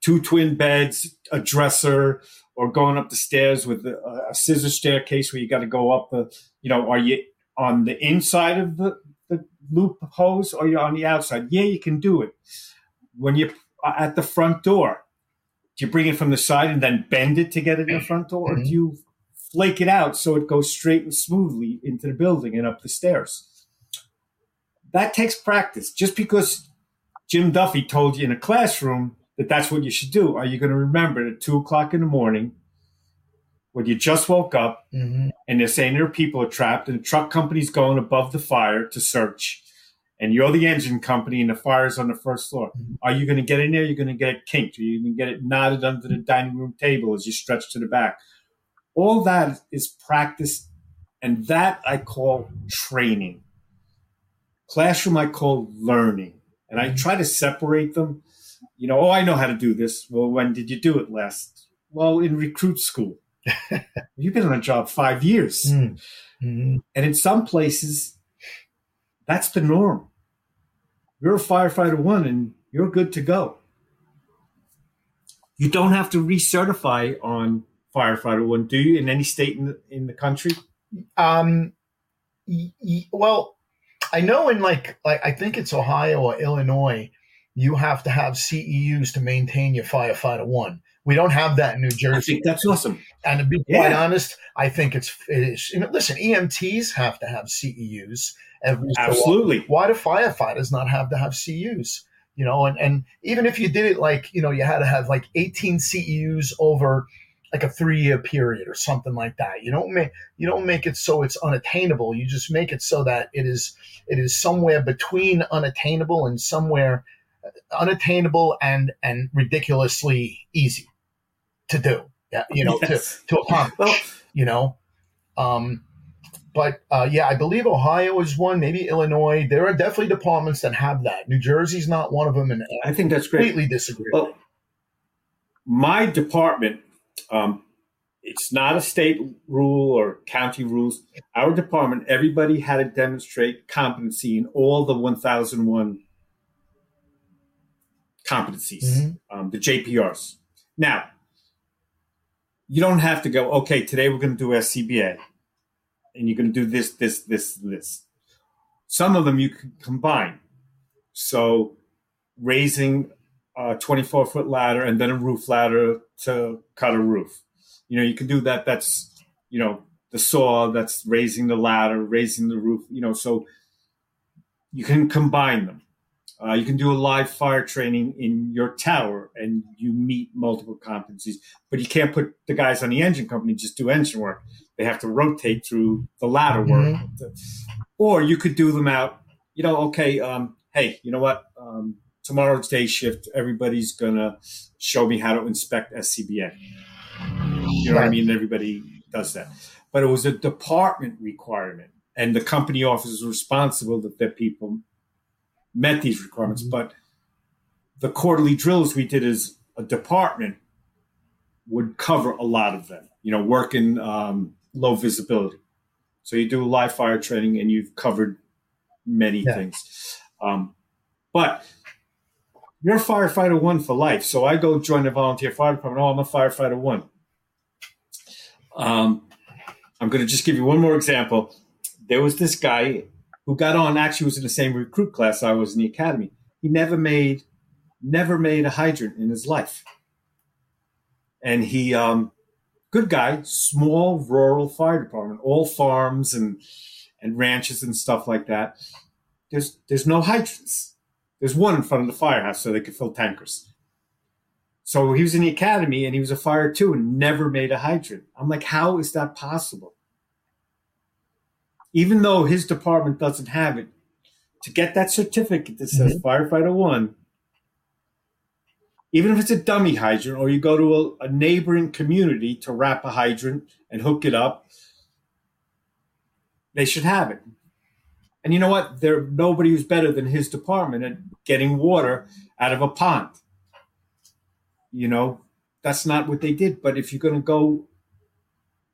two twin beds, a dresser, or going up the stairs with a, a scissor staircase where you got to go up the, you know, are you on the inside of the, the loop hose or you're on the outside? Yeah, you can do it. When you're at the front door, do you bring it from the side and then bend it to get it in the front door, mm-hmm. or do you flake it out so it goes straight and smoothly into the building and up the stairs? That takes practice. Just because Jim Duffy told you in a classroom that that's what you should do, are you going to remember at two o'clock in the morning when you just woke up mm-hmm. and they're saying there people are trapped and the truck company's going above the fire to search? And you're the engine company and the fire's on the first floor. Mm-hmm. Are you going to get in there? You're going to get it kinked. Are you going to get it knotted under the dining room table as you stretch to the back? All that is practice, and that I call training. Classroom, I call learning. And I mm-hmm. try to separate them. You know, oh, I know how to do this. Well, when did you do it last? Well, in recruit school. You've been on a job five years. Mm-hmm. And in some places, that's the norm. You're a firefighter one and you're good to go. You don't have to recertify on firefighter one, do you, in any state in the, in the country? Um, y- y- well, I know in like, like, I think it's Ohio or Illinois, you have to have CEUs to maintain your firefighter one. We don't have that in New Jersey. I think that's awesome. And to be quite yeah. honest, I think it's, it is, you know, listen, EMTs have to have CEUs every Absolutely. So why do firefighters not have to have CEUs? You know, and, and even if you did it like, you know, you had to have like 18 CEUs over like a three year period or something like that. You don't make you don't make it so it's unattainable. You just make it so that it is it is somewhere between unattainable and somewhere uh, unattainable and and ridiculously easy. to do. Yeah, you know, yes. to to accomplish. Well, you know, um, but uh, yeah, I believe Ohio is one, maybe Illinois. There are definitely departments that have that. New Jersey's not one of them, and I think that's great. Completely disagree. Well, my department, um, it's not a state rule or county rules. Our department, everybody had to demonstrate competency in all the 1001 competencies, mm-hmm. um, the JPRs. Now, you don't have to go, okay, today we're going to do SCBA and you're going to do this, this, this, this. Some of them you can combine. So raising a 24 foot ladder and then a roof ladder to cut a roof. You know, you can do that. That's, you know, the saw that's raising the ladder, raising the roof, you know, so you can combine them. Uh, you can do a live fire training in your tower and you meet multiple competencies, but you can't put the guys on the engine company just do engine work. They have to rotate through the ladder work. Mm-hmm. Or you could do them out, you know, okay, um, hey, you know what? Um, tomorrow's day shift, everybody's going to show me how to inspect SCBA. You know what I mean? Everybody does that. But it was a department requirement, and the company office is responsible that their people met these requirements. Mm-hmm. But the quarterly drills we did as a department would cover a lot of them. You know, work in um, low visibility. So you do live fire training, and you've covered many yeah. things. Um, but you're a firefighter one for life. So I go join the volunteer fire department. Oh, I'm a firefighter one. Um, I'm going to just give you one more example. There was this guy who got on, actually was in the same recruit class I was in the academy. He never made, never made a hydrant in his life. And he, um, good guy, small rural fire department, all farms and, and ranches and stuff like that. There's, there's no hydrants. There's one in front of the firehouse so they could fill tankers. So he was in the academy and he was a fire too and never made a hydrant. I'm like, how is that possible? Even though his department doesn't have it, to get that certificate that says mm-hmm. firefighter one, even if it's a dummy hydrant or you go to a, a neighboring community to wrap a hydrant and hook it up, they should have it. And you know what? There nobody who's better than his department at getting water out of a pond. You know, that's not what they did. But if you're going to go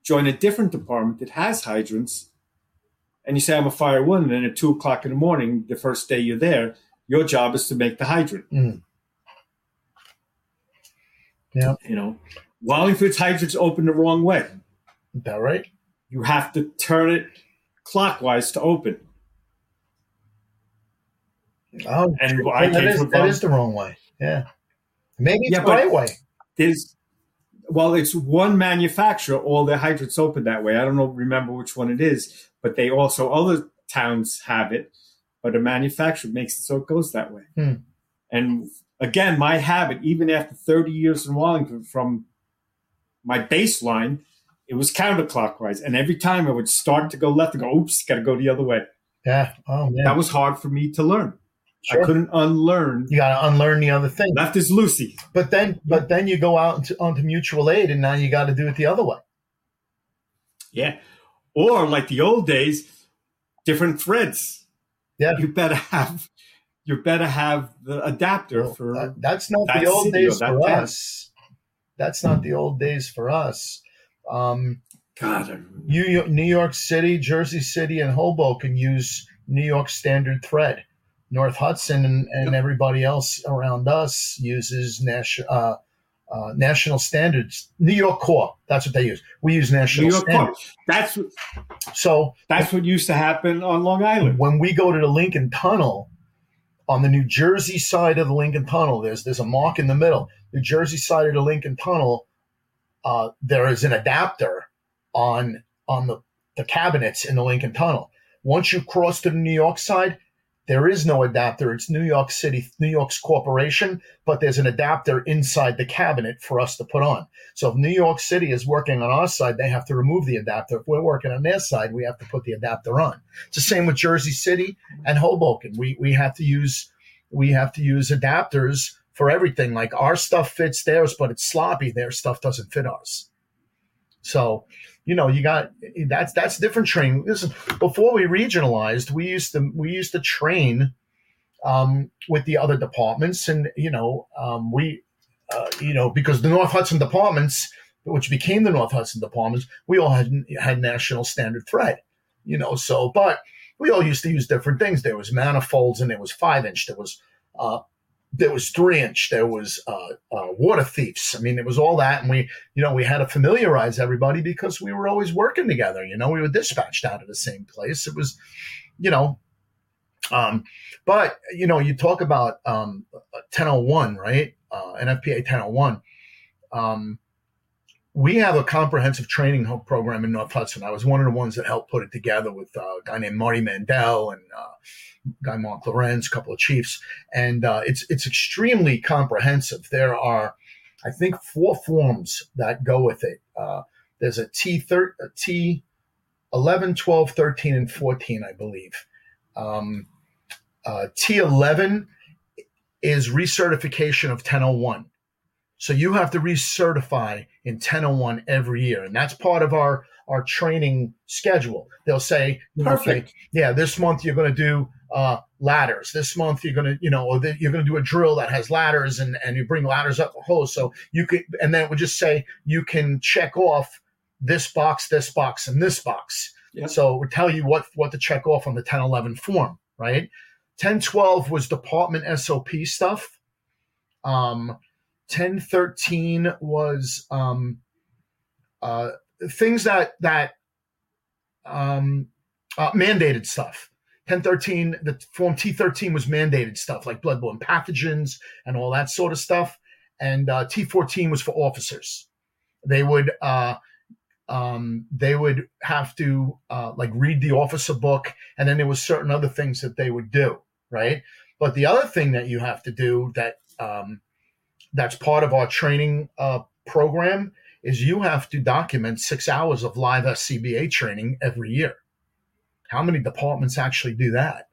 join a different department that has hydrants, and you say I'm a fire one, and at two o'clock in the morning, the first day you're there, your job is to make the hydrant. Mm. Yeah, you know, Wallingford's hydrants open the wrong way. Is that right? You have to turn it clockwise to open. Oh, and I that, is, that is the wrong way. Yeah, maybe it's yeah, the right way. There's well, it's one manufacturer. All their hydrants open that way. I don't know, remember which one it is, but they also other towns have it. But a manufacturer makes it so it goes that way. Hmm. And again, my habit, even after 30 years in Wallingford, from my baseline, it was counterclockwise. And every time I would start to go left and go, oops, got to go the other way. Yeah. Oh, man. That was hard for me to learn. Sure. I couldn't unlearn. You got to unlearn the other thing. Left is Lucy. But then, but then you go out into, onto mutual aid, and now you got to do it the other way. Yeah, or like the old days, different threads. Yeah, you better have you better have the adapter well, for. That, that's not that the old days for us. That's not the old days for us. Um, God, New New York City, Jersey City, and Hoboken use New York Standard thread North Hudson and, and everybody else around us uses national uh, uh, national standards. New York Core, that's what they use. We use national New York standards. Core. That's so. That's what used to happen on Long Island. When we go to the Lincoln Tunnel, on the New Jersey side of the Lincoln Tunnel, there's there's a mark in the middle. New Jersey side of the Lincoln Tunnel, uh, there is an adapter on on the the cabinets in the Lincoln Tunnel. Once you cross to the New York side, there is no adapter. It's New York City, New York's corporation, but there's an adapter inside the cabinet for us to put on. So if New York City is working on our side, they have to remove the adapter. If we're working on their side, we have to put the adapter on. It's the same with Jersey City and Hoboken. We we have to use we have to use adapters for everything. Like our stuff fits theirs, but it's sloppy. Their stuff doesn't fit ours. So, you know, you got that's that's different training. Listen, before we regionalized, we used to we used to train um, with the other departments, and you know, um, we, uh, you know, because the North Hudson departments, which became the North Hudson departments, we all had had national standard thread, you know. So, but we all used to use different things. There was manifolds, and there was five inch. There was uh, there was three inch, there was uh, uh, water thieves. I mean, it was all that, and we, you know, we had to familiarize everybody because we were always working together. You know, we were dispatched out of the same place. It was, you know, um, but you know, you talk about um, 1001, right? Uh, NFPA 1001. Um, we have a comprehensive training program in North Hudson. I was one of the ones that helped put it together with uh, a guy named Marty Mandel and uh, guy Mark Lorenz, a couple of chiefs, and uh, it's it's extremely comprehensive. There are, I think, four forms that go with it. Uh, there's a T thir- a T 11, 12, 13, and 14, I believe. Um, uh, T11 is recertification of 1001. So you have to recertify in 1001 every year. And that's part of our, our training schedule. They'll say, Perfect. Yeah, this month you're going to do uh, ladders. This month you're gonna, you know, or the, you're gonna do a drill that has ladders, and and you bring ladders up the hose. So you could, and then it would just say you can check off this box, this box, and this box. Yep. So it would tell you what what to check off on the 1011 form, right? 1012 was department SOP stuff. Um, 1013 was um, uh, things that that um, uh, mandated stuff. 1013, the Form T13 was mandated stuff like bloodborne pathogens and all that sort of stuff. And uh, T14 was for officers. They would uh, um, they would have to uh, like read the officer book, and then there was certain other things that they would do, right? But the other thing that you have to do that um, that's part of our training uh, program is you have to document six hours of live SCBA training every year. How many departments actually do that?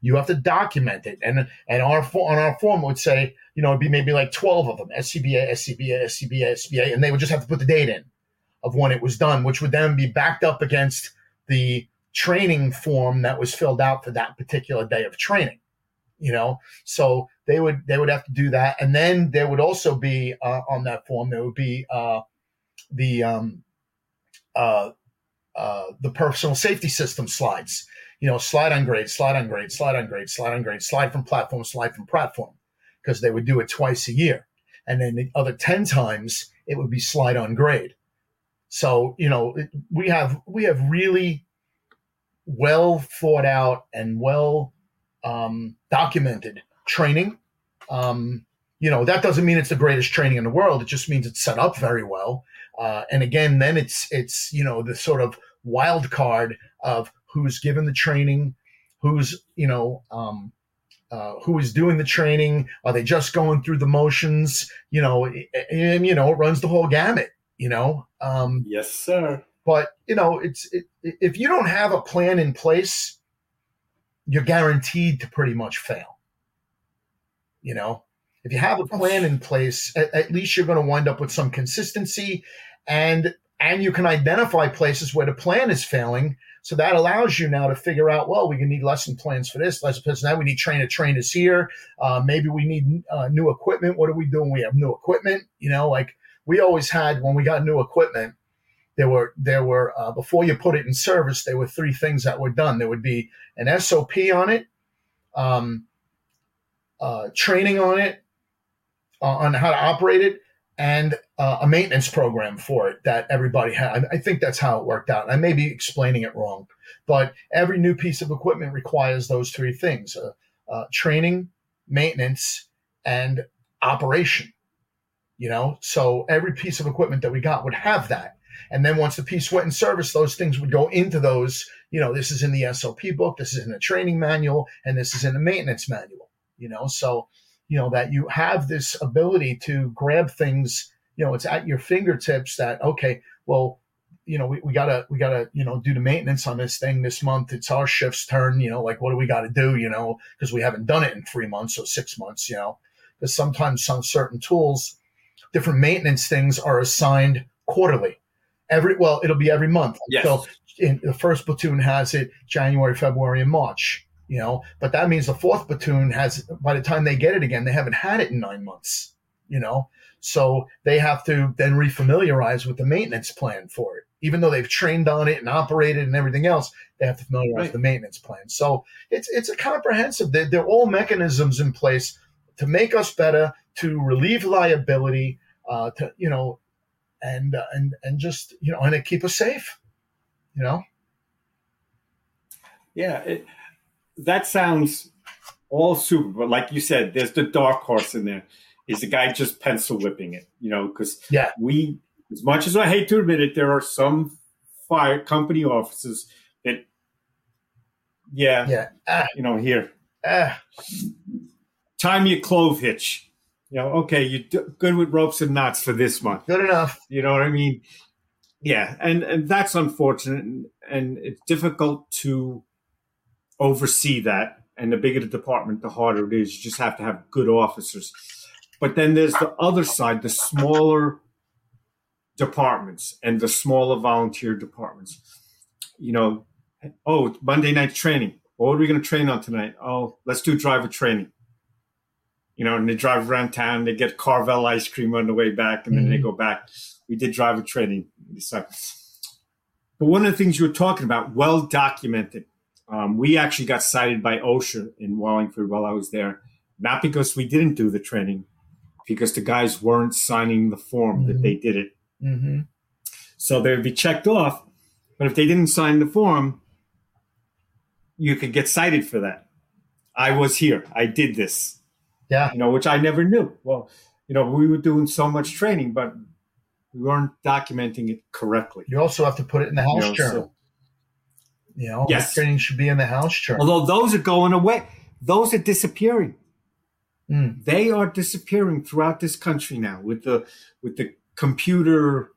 You have to document it, and and our on our form would say, you know, it'd be maybe like twelve of them, SCBA, SCBA, SCBA, SCBA, and they would just have to put the date in of when it was done, which would then be backed up against the training form that was filled out for that particular day of training. You know, so they would they would have to do that, and then there would also be uh, on that form there would be uh, the um, uh, uh, the personal safety system slides. You know, slide on grade, slide on grade, slide on grade, slide on grade, slide from platform, slide from platform, because they would do it twice a year. And then the other 10 times it would be slide on grade. So, you know, we have, we have really well thought out and well um, documented training. Um, you know, that doesn't mean it's the greatest training in the world. It just means it's set up very well. Uh, and again, then it's it's you know the sort of wild card of who's given the training, who's you know um, uh, who is doing the training. Are they just going through the motions? You know, and you know it runs the whole gamut. You know. Um, yes, sir. But you know, it's it, if you don't have a plan in place, you're guaranteed to pretty much fail. You know, if you have a plan in place, at, at least you're going to wind up with some consistency and and you can identify places where the plan is failing. So that allows you now to figure out, well, we can need lesson plans for this, lesson plans that We need trainer trainers here. Uh, maybe we need uh, new equipment. What are we doing? We have new equipment. You know, like we always had when we got new equipment. There were there were uh, before you put it in service, there were three things that were done. There would be an SOP on it, um, uh, training on it, uh, on how to operate it and uh, a maintenance program for it that everybody had. I think that's how it worked out. I may be explaining it wrong, but every new piece of equipment requires those three things uh, uh, training, maintenance, and operation. You know, so every piece of equipment that we got would have that. And then once the piece went in service, those things would go into those. You know, this is in the SOP book, this is in the training manual, and this is in the maintenance manual. You know, so you know that you have this ability to grab things you know it's at your fingertips that okay well you know we, we gotta we gotta you know do the maintenance on this thing this month it's our shift's turn you know like what do we gotta do you know because we haven't done it in three months or six months you know because sometimes some certain tools, different maintenance things are assigned quarterly. Every well, it'll be every month. Yes. So in, the first platoon has it January, February, and March. You know, but that means the fourth platoon has by the time they get it again, they haven't had it in nine months. You know, so they have to then refamiliarize with the maintenance plan for it. Even though they've trained on it and operated and everything else, they have to familiarize right. with the maintenance plan. So it's it's a comprehensive. They're, they're all mechanisms in place to make us better, to relieve liability, uh, to you know, and uh, and and just you know, and to keep us safe. You know. Yeah, it, that sounds all super. But like you said, there's the dark horse in there is the guy just pencil whipping it, you know, because yeah. we, as much as I hate to admit it, there are some fire company offices that, yeah, yeah, ah. you know, here, ah. time your clove hitch. You know, okay, you're good with ropes and knots for this month. Good enough. You know what I mean? Yeah, and and that's unfortunate, and, and it's difficult to oversee that. And the bigger the department, the harder it is. You just have to have good officers. But then there's the other side, the smaller departments and the smaller volunteer departments. You know, oh, Monday night training. What are we going to train on tonight? Oh, let's do driver training. You know, and they drive around town, they get Carvel ice cream on the way back, and then mm-hmm. they go back. We did driver training. So, but one of the things you were talking about, well documented. Um, we actually got cited by OSHA in Wallingford while I was there, not because we didn't do the training, because the guys weren't signing the form mm-hmm. that they did it. Mm-hmm. So they would be checked off. But if they didn't sign the form, you could get cited for that. I was here. I did this. Yeah. You know, which I never knew. Well, you know, we were doing so much training, but we weren't documenting it correctly. You also have to put it in the house you know, journal. So, you know, yes. training should be in the house journal. Although those are going away. Those are disappearing. Mm. They are disappearing throughout this country now with the with the computer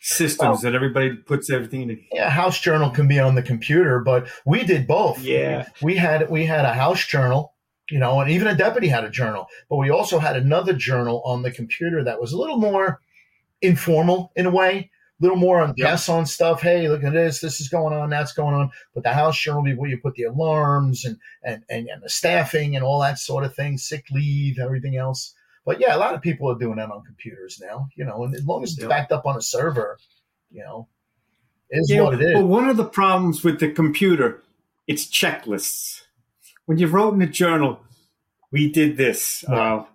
systems well, that everybody puts everything in. Yeah, house journal can be on the computer, but we did both. Yeah, we had we had a house journal, you know, and even a deputy had a journal, but we also had another journal on the computer that was a little more informal in a way a little more on yep. on stuff. Hey, look at this. This is going on. That's going on. But the house journal will be where you put the alarms and, and, and, and the staffing and all that sort of thing, sick leave, everything else. But yeah, a lot of people are doing that on computers now, you know, and as long as it's yep. backed up on a server, you know, is yeah, what it is. But one of the problems with the computer, it's checklists. When you wrote in the journal, we did this. Uh,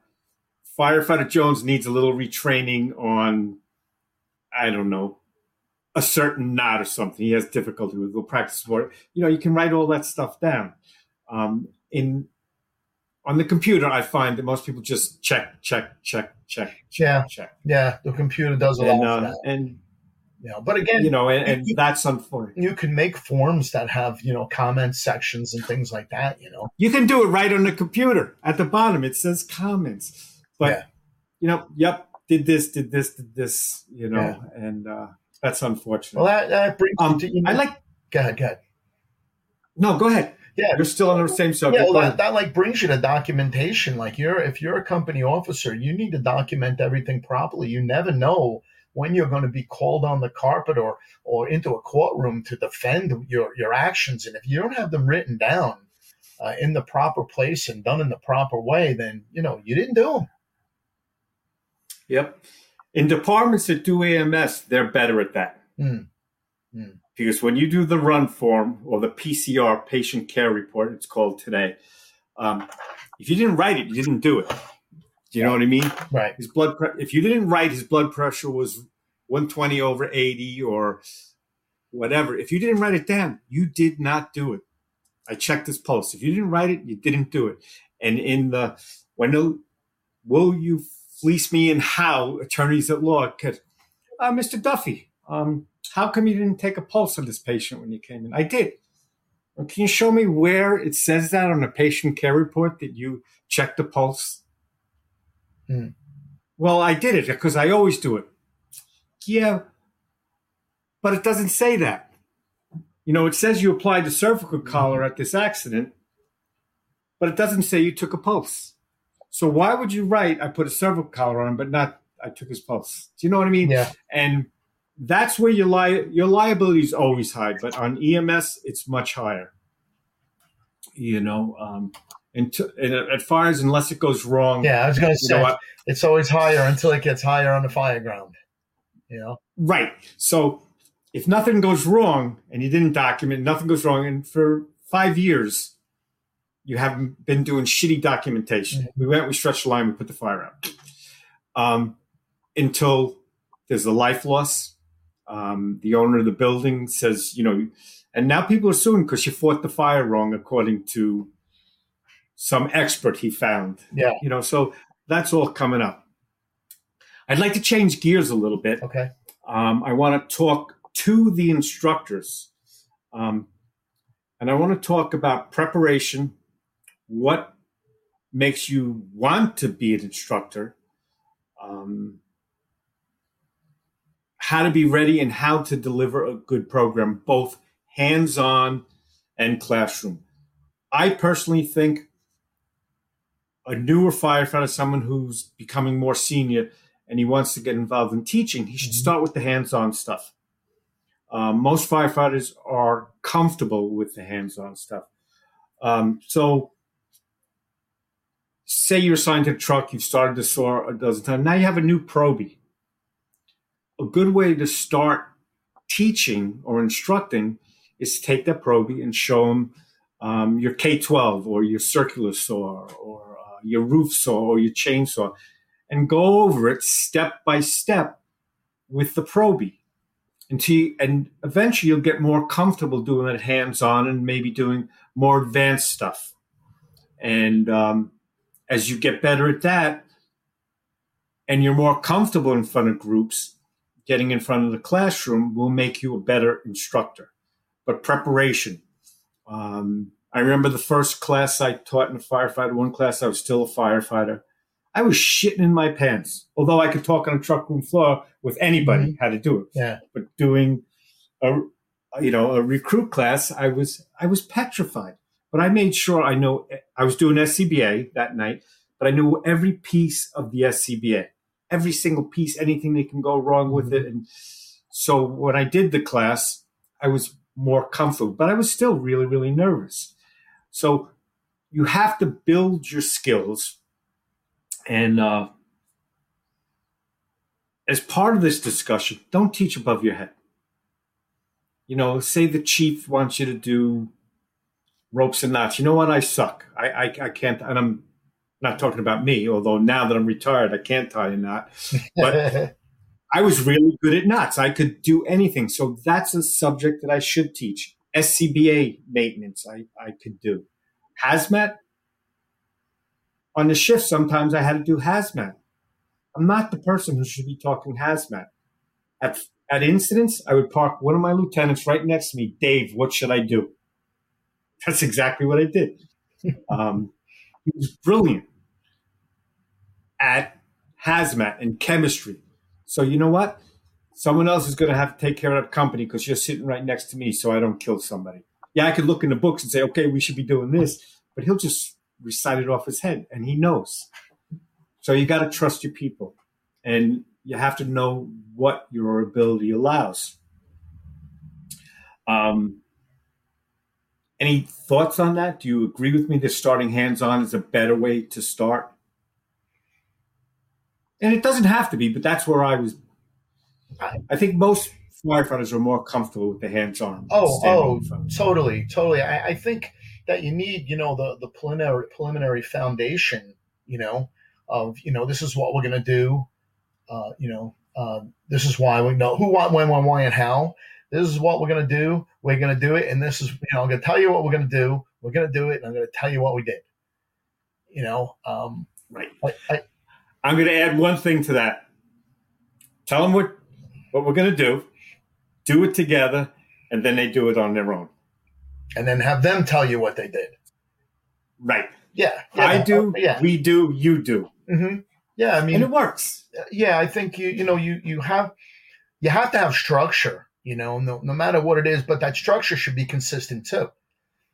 Firefighter Jones needs a little retraining on I don't know, a certain knot or something. He has difficulty with. We'll practice for it. You know, you can write all that stuff down. Um, in on the computer, I find that most people just check, check, check, check, yeah, check. Yeah, the computer does a lot uh, And you know, but again, you know, and, and you, that's unfortunate. You can make forms that have you know comment sections and things like that. You know, you can do it right on the computer at the bottom. It says comments, but yeah. you know, yep, did this, did this, did this, you know, yeah. and uh, that's unfortunate. Well, that, that brings um, to, you know, I like. Go ahead, go ahead. No, go ahead. Yeah, you're still on the same subject. Yeah, well, that, that, like brings you to documentation. Like you're, if you're a company officer, you need to document everything properly. You never know when you're going to be called on the carpet or or into a courtroom to defend your your actions. And if you don't have them written down uh, in the proper place and done in the proper way, then you know you didn't do them. Yep. In departments that do EMS, they're better at that. Mm. Mm. Because when you do the run form or the PCR, patient care report, it's called today, um, if you didn't write it, you didn't do it. Do you know what I mean? Right. His blood pre- if you didn't write his blood pressure was 120 over 80 or whatever. If you didn't write it down, you did not do it. I checked his pulse. If you didn't write it, you didn't do it. And in the when will you fleece me in how attorneys at law could. Uh, Mr. Duffy, um, how come you didn't take a pulse of this patient when you came in? I did. Well, can you show me where it says that on a patient care report that you checked the pulse? Hmm. Well, I did it because I always do it. Yeah, but it doesn't say that. You know, it says you applied the cervical collar at this accident, but it doesn't say you took a pulse. So why would you write? I put a cervical collar on but not. I took his pulse. Do you know what I mean? Yeah. And that's where your li- your liability is always high, but on EMS it's much higher. You know, um, and, to, and at fires, unless it goes wrong. Yeah, I was going to say what? it's always higher until it gets higher on the fire ground. You know. Right. So if nothing goes wrong and you didn't document, nothing goes wrong, and for five years you haven't been doing shitty documentation. Mhm. We went, we stretched the line, we put the fire out. Um, until there's a life loss. Um, the owner of the building says, you know, and now people are suing because you fought the fire wrong, according to some expert he found. Yeah. You know, so that's all coming up. I'd like to change gears a little bit. Okay. Um, I want to talk to the instructors. Um, and I want to talk about preparation, what makes you want to be an instructor, um, how to be ready, and how to deliver a good program, both hands on and classroom. I personally think a newer firefighter, someone who's becoming more senior, and he wants to get involved in teaching, he should Mhm. start with the hands-on stuff. Um, most firefighters are comfortable with the hands-on stuff. Um, so, say you're assigned to a truck, you've started the saw a dozen times. Now you have a new probie. A good way to start teaching or instructing is to take that probie and show them um, your K12 or your circular saw or your roof saw or your chainsaw and go over it step by step with the probie until you, and eventually you'll get more comfortable doing it hands on and maybe doing more advanced stuff. And um, as you get better at that and you're more comfortable in front of groups, getting in front of the classroom will make you a better instructor. But preparation. Um, I remember the first class I taught in a firefighter, one class I was still a firefighter. I was shitting in my pants, although I could talk on a truck room floor with anybody mm-hmm. how to do it. Yeah. But doing a you know a recruit class, I was I was petrified. But I made sure I know I was doing SCBA that night, but I knew every piece of the SCBA, every single piece, anything that can go wrong with it. Mm-hmm. And so when I did the class, I was more comfortable, but I was still really, really nervous. So you have to build your skills. And uh, as part of this discussion, don't teach above your head. You know, say the chief wants you to do ropes and knots. You know what? I suck. I, I, I can't, and I'm not talking about me, although now that I'm retired, I can't tie a knot. But I was really good at knots. I could do anything. So that's a subject that I should teach. SCBA maintenance, I, I could do. Hazmat. On the shift, sometimes I had to do hazmat. I'm not the person who should be talking hazmat. At, at incidents, I would park one of my lieutenants right next to me. Dave, what should I do? That's exactly what I did. Um, he was brilliant at hazmat and chemistry. So you know what? Someone else is going to have to take care of that company because you're sitting right next to me, so I don't kill somebody. Yeah, I could look in the books and say, okay, we should be doing this, but he'll just recite it off his head, and he knows. So you got to trust your people, and you have to know what your ability allows. Um, any thoughts on that? Do you agree with me that starting hands on is a better way to start? And it doesn't have to be, but that's where I was. I think most firefighters are more comfortable with the hands on. Oh, oh, totally, totally. I, I think that you need, you know, the the preliminary preliminary foundation, you know, of you know this is what we're going to do, uh, you know, uh, this is why we know who, what, when, when, why, and how. This is what we're going to do. We're going to do it, and this is, you know, I'm going to tell you what we're going to do. We're going to do it, and I'm going to tell you what we did. You know, um, right. I, I, I'm going to add one thing to that. Tell them what what we're going to do, do it together, and then they do it on their own. and then have them tell you what they did. Right. Yeah, yeah I do. Yeah, We do. You do. Mm-hmm. yeah. I mean, and it works. yeah, I think you you know you you have you have to have structure, you know, no, no matter what it is, but that structure should be consistent too.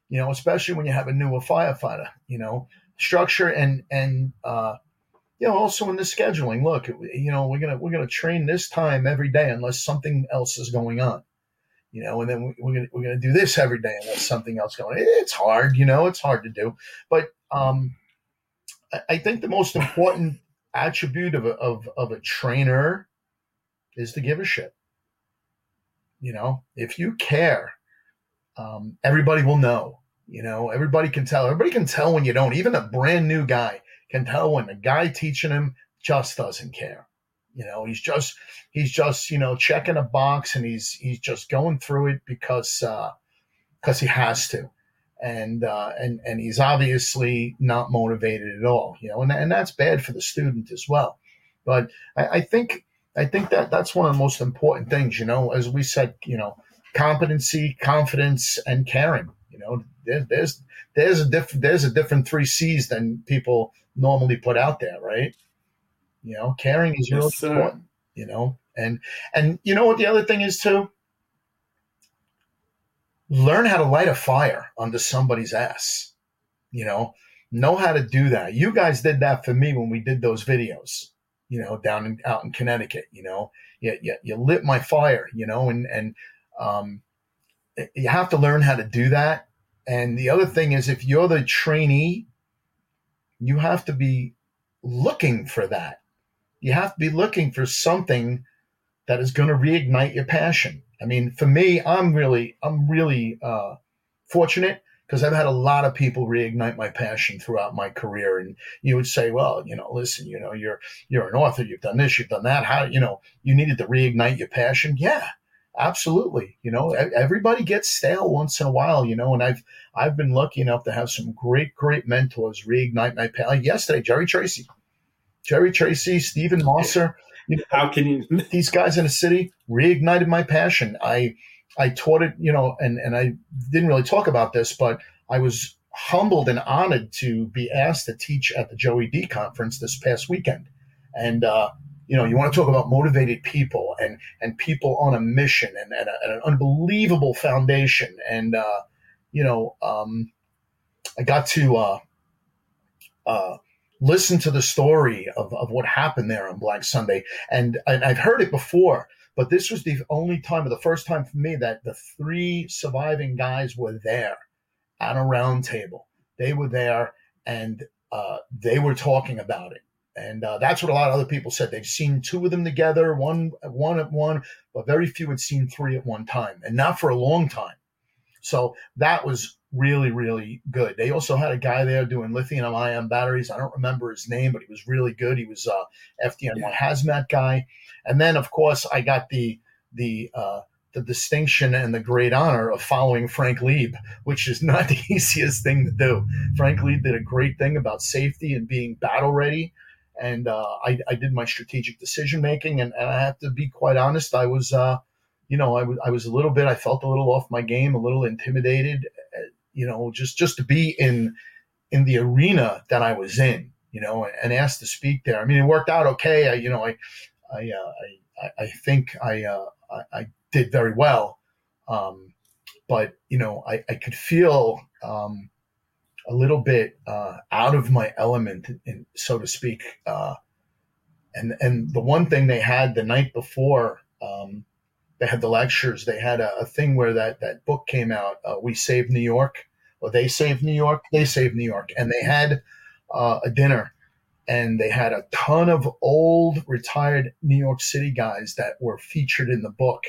You know, especially when you have a newer firefighter, you know, structure and and uh, you know also in the scheduling. Look, you know we're gonna we're gonna train this time every day unless something else is going on. You know, and then we're gonna we're gonna do this every day unless something else going. On. It's hard, you know, it's hard to do, but um, I think the most important attribute of a, of of a trainer is to give a shit. You know, if you care, um, everybody will know. You know, everybody can tell. Everybody can tell when you don't. Even a brand new guy can tell when the guy teaching him just doesn't care. You know, he's just he's just you know checking a box and he's he's just going through it because because uh, he has to, and uh, and and he's obviously not motivated at all. You know, and and that's bad for the student as well. But I, I think I think that that's one of the most important things. You know, as we said, you know, competency, confidence, and caring. You know, there, there's there's a different there's a different three C's than people normally put out there, right? You know, caring is really yes, important. You know, and and you know what the other thing is too. Learn how to light a fire under somebody's ass. You know, know how to do that. You guys did that for me when we did those videos. You know, down in, out in Connecticut. You know, you, you, you lit my fire. You know, and and um, you have to learn how to do that. And the other thing is, if you're the trainee, you have to be looking for that. You have to be looking for something that is going to reignite your passion. I mean, for me, I'm really, I'm really uh, fortunate because I've had a lot of people reignite my passion throughout my career. And you would say, well, you know, listen, you know, you're you're an author, you've done this, you've done that. How, you know, you needed to reignite your passion. Yeah, Absolutely. You know, everybody gets stale once in a while, you know, and I've I've been lucky enough to have some great, great mentors reignite my passion. Like yesterday, Jerry Tracy. Jerry Tracy, Stephen Marsar. You know, How can you these guys in the city reignited my passion. I I taught it, you know, and, and I didn't really talk about this, but I was humbled and honored to be asked to teach at the Joey D conference this past weekend. And uh, you know, you want to talk about motivated people and and people on a mission and, and, a, and an unbelievable foundation. And uh, you know, um, I got to uh, uh, listen to the story of, of what happened there on Black Sunday, and, and I've heard it before. But this was the only time, or the first time for me, that the three surviving guys were there at a round table. They were there, and uh, they were talking about it and uh, that's what a lot of other people said. They've seen two of them together, one one at one, but very few had seen three at one time, and not for a long time. So that was really really good. They also had a guy there doing lithium ion batteries. I don't remember his name, but he was really good. He was uh, FDNY yeah. hazmat guy, and then of course I got the the uh, the distinction and the great honor of following Frank Leeb, which is not the easiest thing to do. Frank Leeb did a great thing about safety and being battle ready and uh, I, I, did my strategic decision making. And, and, I have to be quite honest, I was, uh, you know, I was I was a little bit, I felt a little off my game, a little intimidated, uh, you know, just just to be in in the arena that I was in, you know, and asked to speak there. I mean, it worked out okay. I, you know, I I uh, I, I think I, uh, I, I did very well, um, but you know, I, I could feel. Um, a little bit uh, out of my element, in, so to speak. Uh, and and the one thing they had the night before um, they had the lectures, they had a, a, thing where that that book came out, uh, "We Saved New York," or "They Saved New York," "They Saved New York," and they had uh, a dinner. And they had a ton of old retired New York City guys that were featured in the book.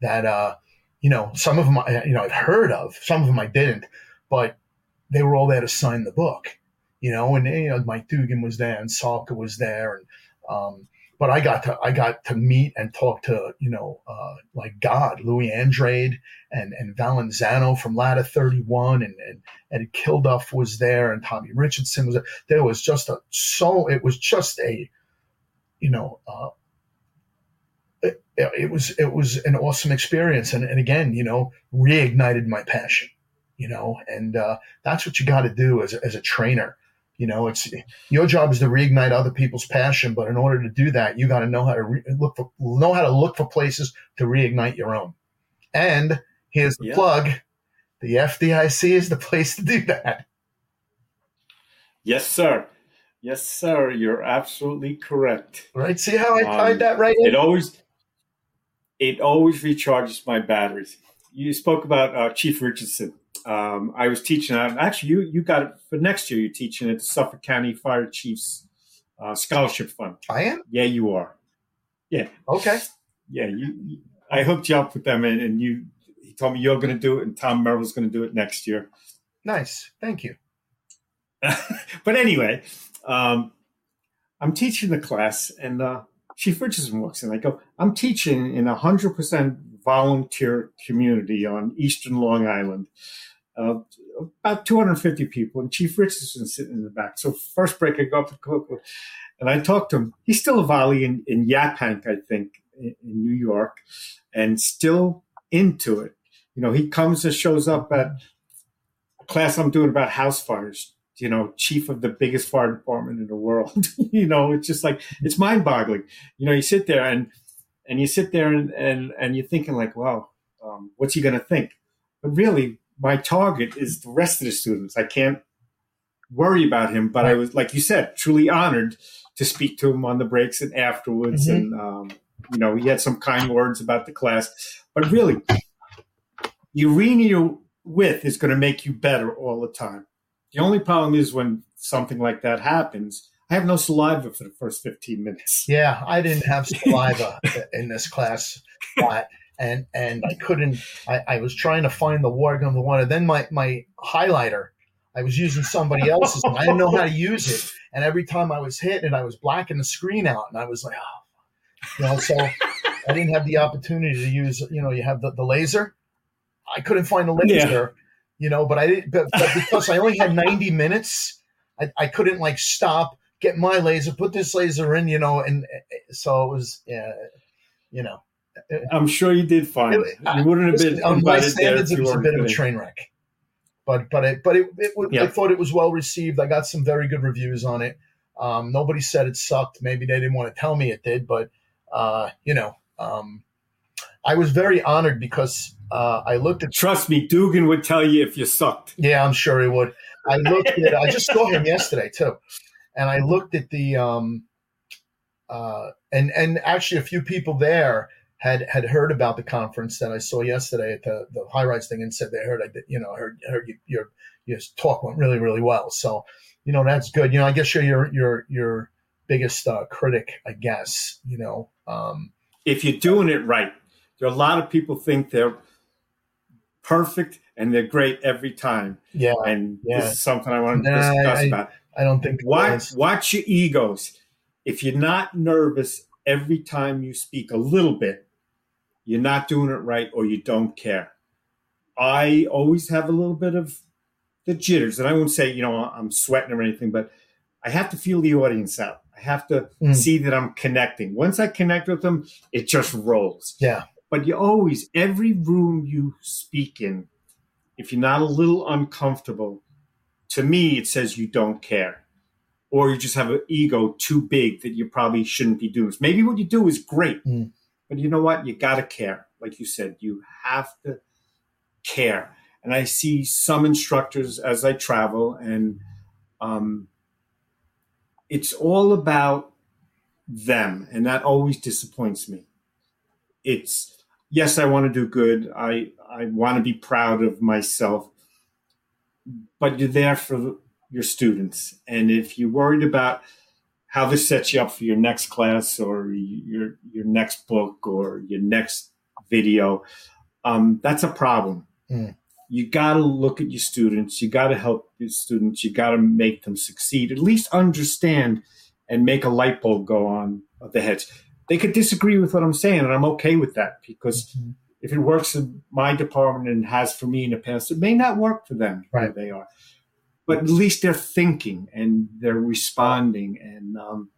That uh, you know, some of them, you know, I've heard of. Some of them I didn't, but they were all there to sign the book, you know, and you know Mike Dugan was there and Salka was there, and um, but I got to I got to meet and talk to you know uh, like God, Louis Andrade and and Valenzuela from Ladder Thirty One, and and Eddie Kilduff was there, and Tommy Richardson was there. There was just a so it was just a you know. Uh, it, it was it was an awesome experience, and, and again, you know, reignited my passion you know, and uh, that's what you got to do as a, as a trainer. You know, it's your job is to reignite other people's passion, but in order to do that, you got to know how to re- look for know how to look for places to reignite your own. And here's the plug: the FDIC is the place to do that. Yes, sir. Yes, sir. You're absolutely correct. Right. See how I tied um, that right in? It always it always recharges my batteries. You spoke about uh, Chief Richardson. Um, I was teaching. Uh, actually, you you got it for next year. You're teaching at the Suffolk County Fire Chiefs uh, Scholarship Fund. I am. Yeah, you are. Yeah. Okay. Yeah, you. I hooked you up with them, and, and you. He told me you're going to do it, and Tom Merrill's going to do it next year. Nice. Thank you. but anyway, um, I'm teaching the class, and uh, Chief Richardson walks in. I go, I'm teaching in a hundred percent volunteer community on Eastern Long Island. Uh, about 250 people, and Chief Richardson's sitting in the back. So first break, I go up to and I talk to him. He's still a volley in, in Yaphank, I think, in, in New York, and still into it. You know, he comes and shows up at a class I'm doing about house fires you know, chief of the biggest fire department in the world. you know, it's just like it's mind boggling. You know, you sit there and and you sit there and and, and you're thinking like, wow, um, what's he going to think? But really, my target is the rest of the students. I can't worry about him, but I was, like you said, truly honored to speak to him on the breaks and afterwards. Mm-hmm. And um, you know, he had some kind words about the class. But really, you're with is going to make you better all the time. The only problem is when something like that happens, I have no saliva for the first 15 minutes. Yeah, I didn't have saliva in this class. But, and and I couldn't, I, I was trying to find the water gun, the water. Then my, my highlighter, I was using somebody else's and I didn't know how to use it. And every time I was hitting it, I was blacking the screen out. And I was like, oh, you know, so I didn't have the opportunity to use, you know, you have the, the laser. I couldn't find the laser. Yeah you know, but I didn't, but, but because I only had 90 minutes, I, I couldn't like stop, get my laser, put this laser in, you know, and so it was, yeah, you know. I'm sure you did fine. It, you wouldn't have been on my standards. It was a bit of a train wreck, but but it but it, it yeah. I thought it was well received. I got some very good reviews on it. Um, nobody said it sucked. Maybe they didn't want to tell me it did, but uh, you know, um, I was very honored because uh, I looked at. Trust me, Dugan would tell you if you sucked. Yeah, I'm sure he would. I looked at. I just saw him yesterday too, and I looked at the. Um, uh, and and actually, a few people there had had heard about the conference that I saw yesterday at the the high rise thing and said they heard I did, you know heard heard you, your your talk went really really well. So you know that's good. You know I guess you're your your your biggest uh, critic, I guess. You know. Um, if you're doing it right there are a lot of people think they're perfect and they're great every time. Yeah. And yeah. this is something I want to discuss I, about. I don't think watch watch your egos. If you're not nervous every time you speak a little bit, you're not doing it right or you don't care. I always have a little bit of the jitters, and I won't say, you know, I'm sweating or anything, but I have to feel the audience out. I have to mm. see that I'm connecting. Once I connect with them, it just rolls. Yeah but you always every room you speak in if you're not a little uncomfortable to me it says you don't care or you just have an ego too big that you probably shouldn't be doing maybe what you do is great mm. but you know what you got to care like you said you have to care and i see some instructors as i travel and um, it's all about them and that always disappoints me it's yes, I want to do good. I I want to be proud of myself. But you're there for your students, and if you're worried about how this sets you up for your next class or your your next book or your next video, um, that's a problem. Mm. You got to look at your students. You got to help your students. You got to make them succeed. At least understand and make a light bulb go on of the heads they could disagree with what I'm saying, and I'm okay with that because mm-hmm. If it works in my department and has for me in the past, it may not work for them right. where they are. But at least they're thinking and they're responding, and um,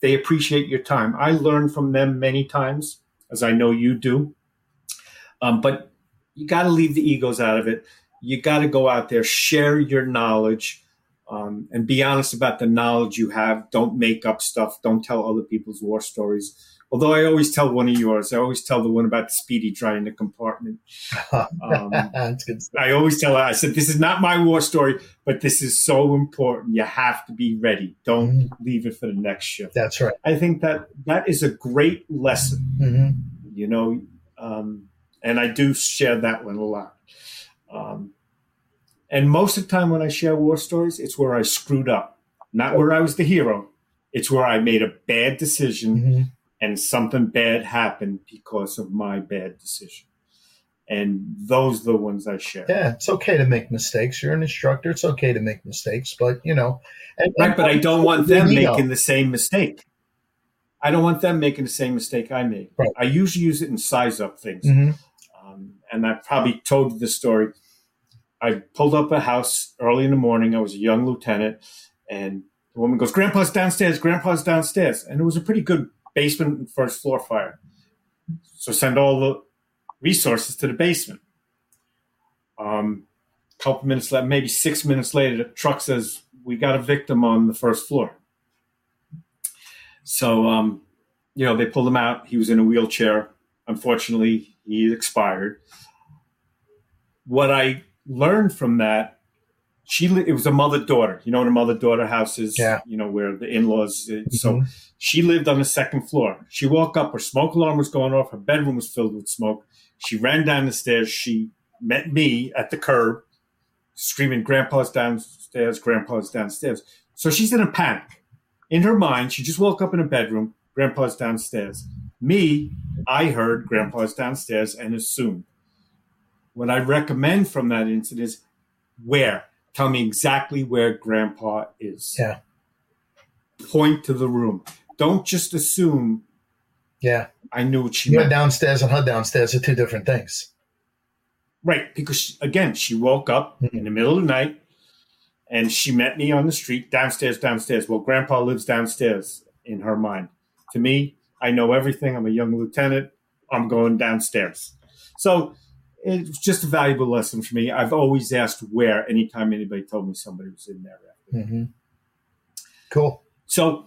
they appreciate your time. I learn from them many times, as I know you do. Um, but you got to leave the egos out of it. You got to go out there, share your knowledge. um, and be honest about the knowledge you have. Don't make up stuff. Don't tell other people's war stories. Although I always tell one of yours, I always tell the one about the speedy dry in the compartment. Um. I always tell her, I said, this is not my war story, but this is so important. You have to be ready. Don't Mhm. leave it for the next shift. That's right. I think that that is a great lesson, hmm you know, um, and I do share that one a lot. Um, and most of the time when I share war stories, it's where I screwed up, not where I was the hero. It's where I made a bad decision hmm and something bad happened because of my bad decision. And those are the ones I share. Yeah, it's okay to make mistakes. You're an instructor. It's okay to make mistakes, but you know, and, Right, but I don't want them know. making the same mistake. I don't want them making the same mistake I made. Right. I usually use it in size up things. Mhm. Um, and I probably told the story. I pulled up a house early in the morning. I was a young lieutenant, and the woman goes, "Grandpa's downstairs. Grandpa's downstairs." And it was a pretty good basement and first floor fire. So send all the resources to the basement. Um, couple minutes later, maybe six minutes later, the truck says, "We got a victim on the first floor." So, um, you know, they pulled him out. He was in a wheelchair. Unfortunately, he expired. What I learned from that, she it was a mother daughter. You know, what a mother daughter house is. Yeah. You know where the in laws. So Mhm. she lived on the second floor. She woke up. Her smoke alarm was going off. Her bedroom was filled with smoke. She ran down the stairs. She met me at the curb, screaming, "Grandpa's downstairs! Grandpa's downstairs!" So she's in a panic. In her mind, she just woke up in a bedroom. Grandpa's downstairs. Me, I heard Grandpa's downstairs and assumed. What I recommend from that incident is where. Tell me exactly where Grandpa is. Yeah. Point to the room. Don't just assume yeah, I knew what she your meant. downstairs and her downstairs are two different things. Right, because she, again, she woke up Mhm. in the middle of the night and she met me on the street downstairs, downstairs. Well, grandpa lives downstairs in her mind. To me, I know everything. I'm a young lieutenant. I'm going downstairs. So it was just a valuable lesson for me. I've always asked where anytime anybody told me somebody was in there. hmm Cool. So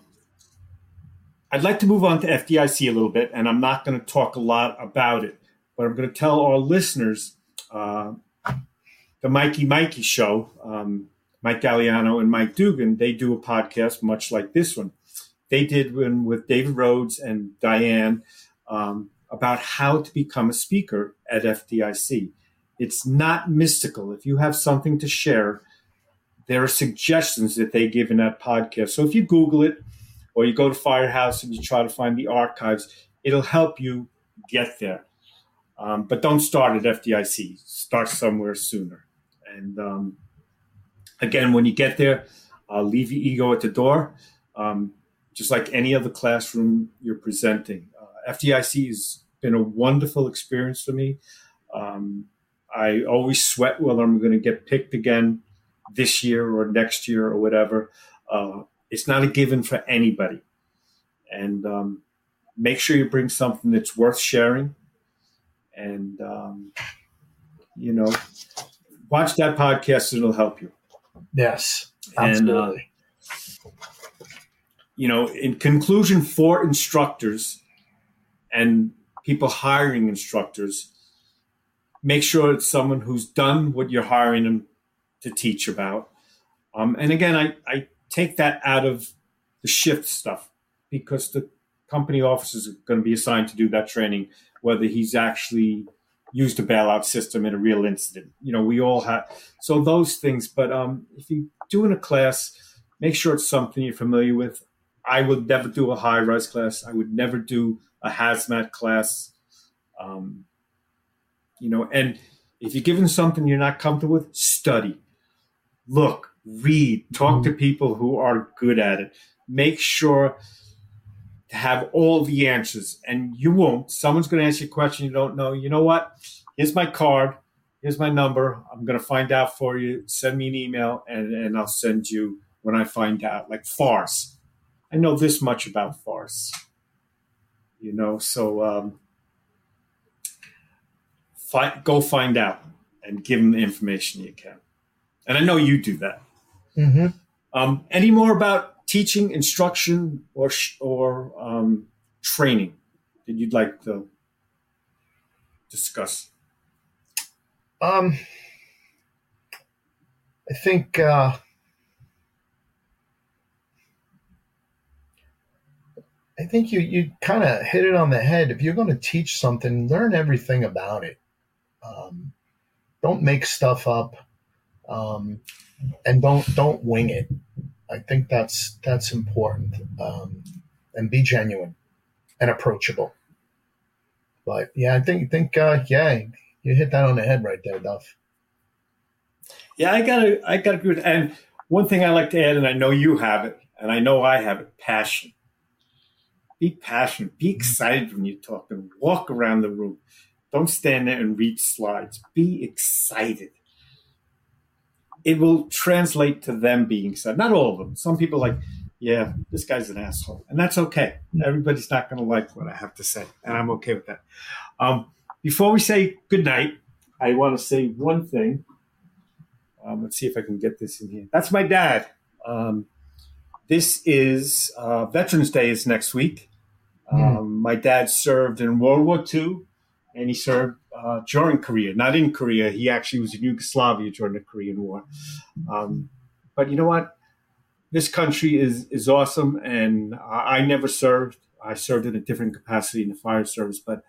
I'd like to move on to FDIC a little bit, and I'm not going to talk a lot about it, but I'm going to tell our listeners uh, the Mikey Mikey show, um, Mike Gagliano and Mike Dugan, they do a podcast much like this one. They did one with David Rhodes and Diane um, about how to become a speaker at FDIC. It's not mystical. If you have something to share, there are suggestions that they give in that podcast. So if you Google it or you go to Firehouse and you try to find the archives, it'll help you get there. Um, but don't start at FDIC. Start somewhere sooner. And um, again, when you get there, uh, leave your ego at the door. Um, just like any other classroom you're presenting. Uh, FDIC has been a wonderful experience for me. Um, I always sweat whether I'm going to get picked again this year or next year or whatever. Uh, it's not a given for anybody. And um, make sure you bring something that's worth sharing. And, um, you know, watch that podcast, it'll help you. Yes, And, uh, absolutely. you know, in conclusion, for instructors and people hiring instructors, make sure it's someone who's done what you're hiring them to teach about. Um, and again, I, I take that out of the shift stuff because the company officers are going to be assigned to do that training, whether he's actually used a bailout system in a real incident. You know, we all have so those things. But um, if you're doing a class, make sure it's something you're familiar with. I would never do a high rise class. I would never do a hazmat class. Um, you know, and if you're given something you're not comfortable with, study, look, read, talk to people who are good at it. Make sure to have all the answers, and you won't. Someone's going to ask you a question you don't know. You know what? Here's my card. Here's my number. I'm going to find out for you. Send me an email, and, and I'll send you when I find out. Like farce. I know this much about farce. You know, so um, fi- go find out and give them the information you can. And I know you do that. hmm Um, any more about teaching, instruction, or or um, training that you'd like to discuss? Um, I think uh, I think you you kind of hit it on the head. If you're going to teach something, learn everything about it. Um, don't make stuff up, um, and don't don't wing it. I think that's that's important, um, and be genuine and approachable. But yeah, I think think uh, yeah, you hit that on the head right there, Duff. Yeah, I gotta I gotta agree. And one thing I like to add, and I know you have it, and I know I have it: passion. Be passionate. Be excited when you talk and walk around the room. Don't stand there and read slides. Be excited. It will translate to them being excited. Not all of them. Some people like, yeah, this guy's an asshole, and that's okay. Everybody's not going to like what I have to say, and I'm okay with that. Um, before we say good night, I want to say one thing. Um, let's see if I can get this in here. That's my dad. Um, this is uh, Veterans Day is next week. Mm. my dad served in World War II, and he served uh, during Korea. Not in Korea. He actually was in Yugoslavia during the Korean War. Um, but you know what? This country is is awesome, and I, I never served. I served in a different capacity in the fire service, but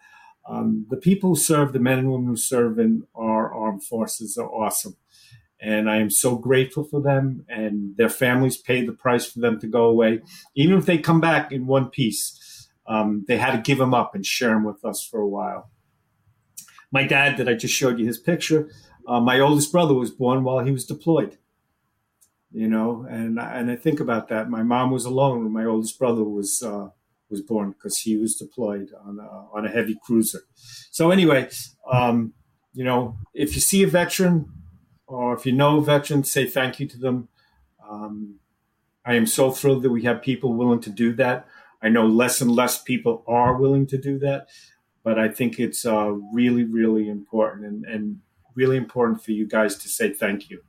um, the people who serve, the men and women who serve in our armed forces are awesome. And I am so grateful for them, and their families paid the price for them to go away. Even if they come back in one piece, um, they had to give him up and share him with us for a while. My dad, that I just showed you his picture, uh, my oldest brother was born while he was deployed. You know, and and I think about that. My mom was alone when my oldest brother was uh, was born because he was deployed on a, on a heavy cruiser. So anyway, um, you know, if you see a veteran or if you know a veteran, say thank you to them. Um, I am so thrilled that we have people willing to do that. I know less and less people are willing to do that, but I think it's uh, really, really important and, and really important for you guys to say thank you.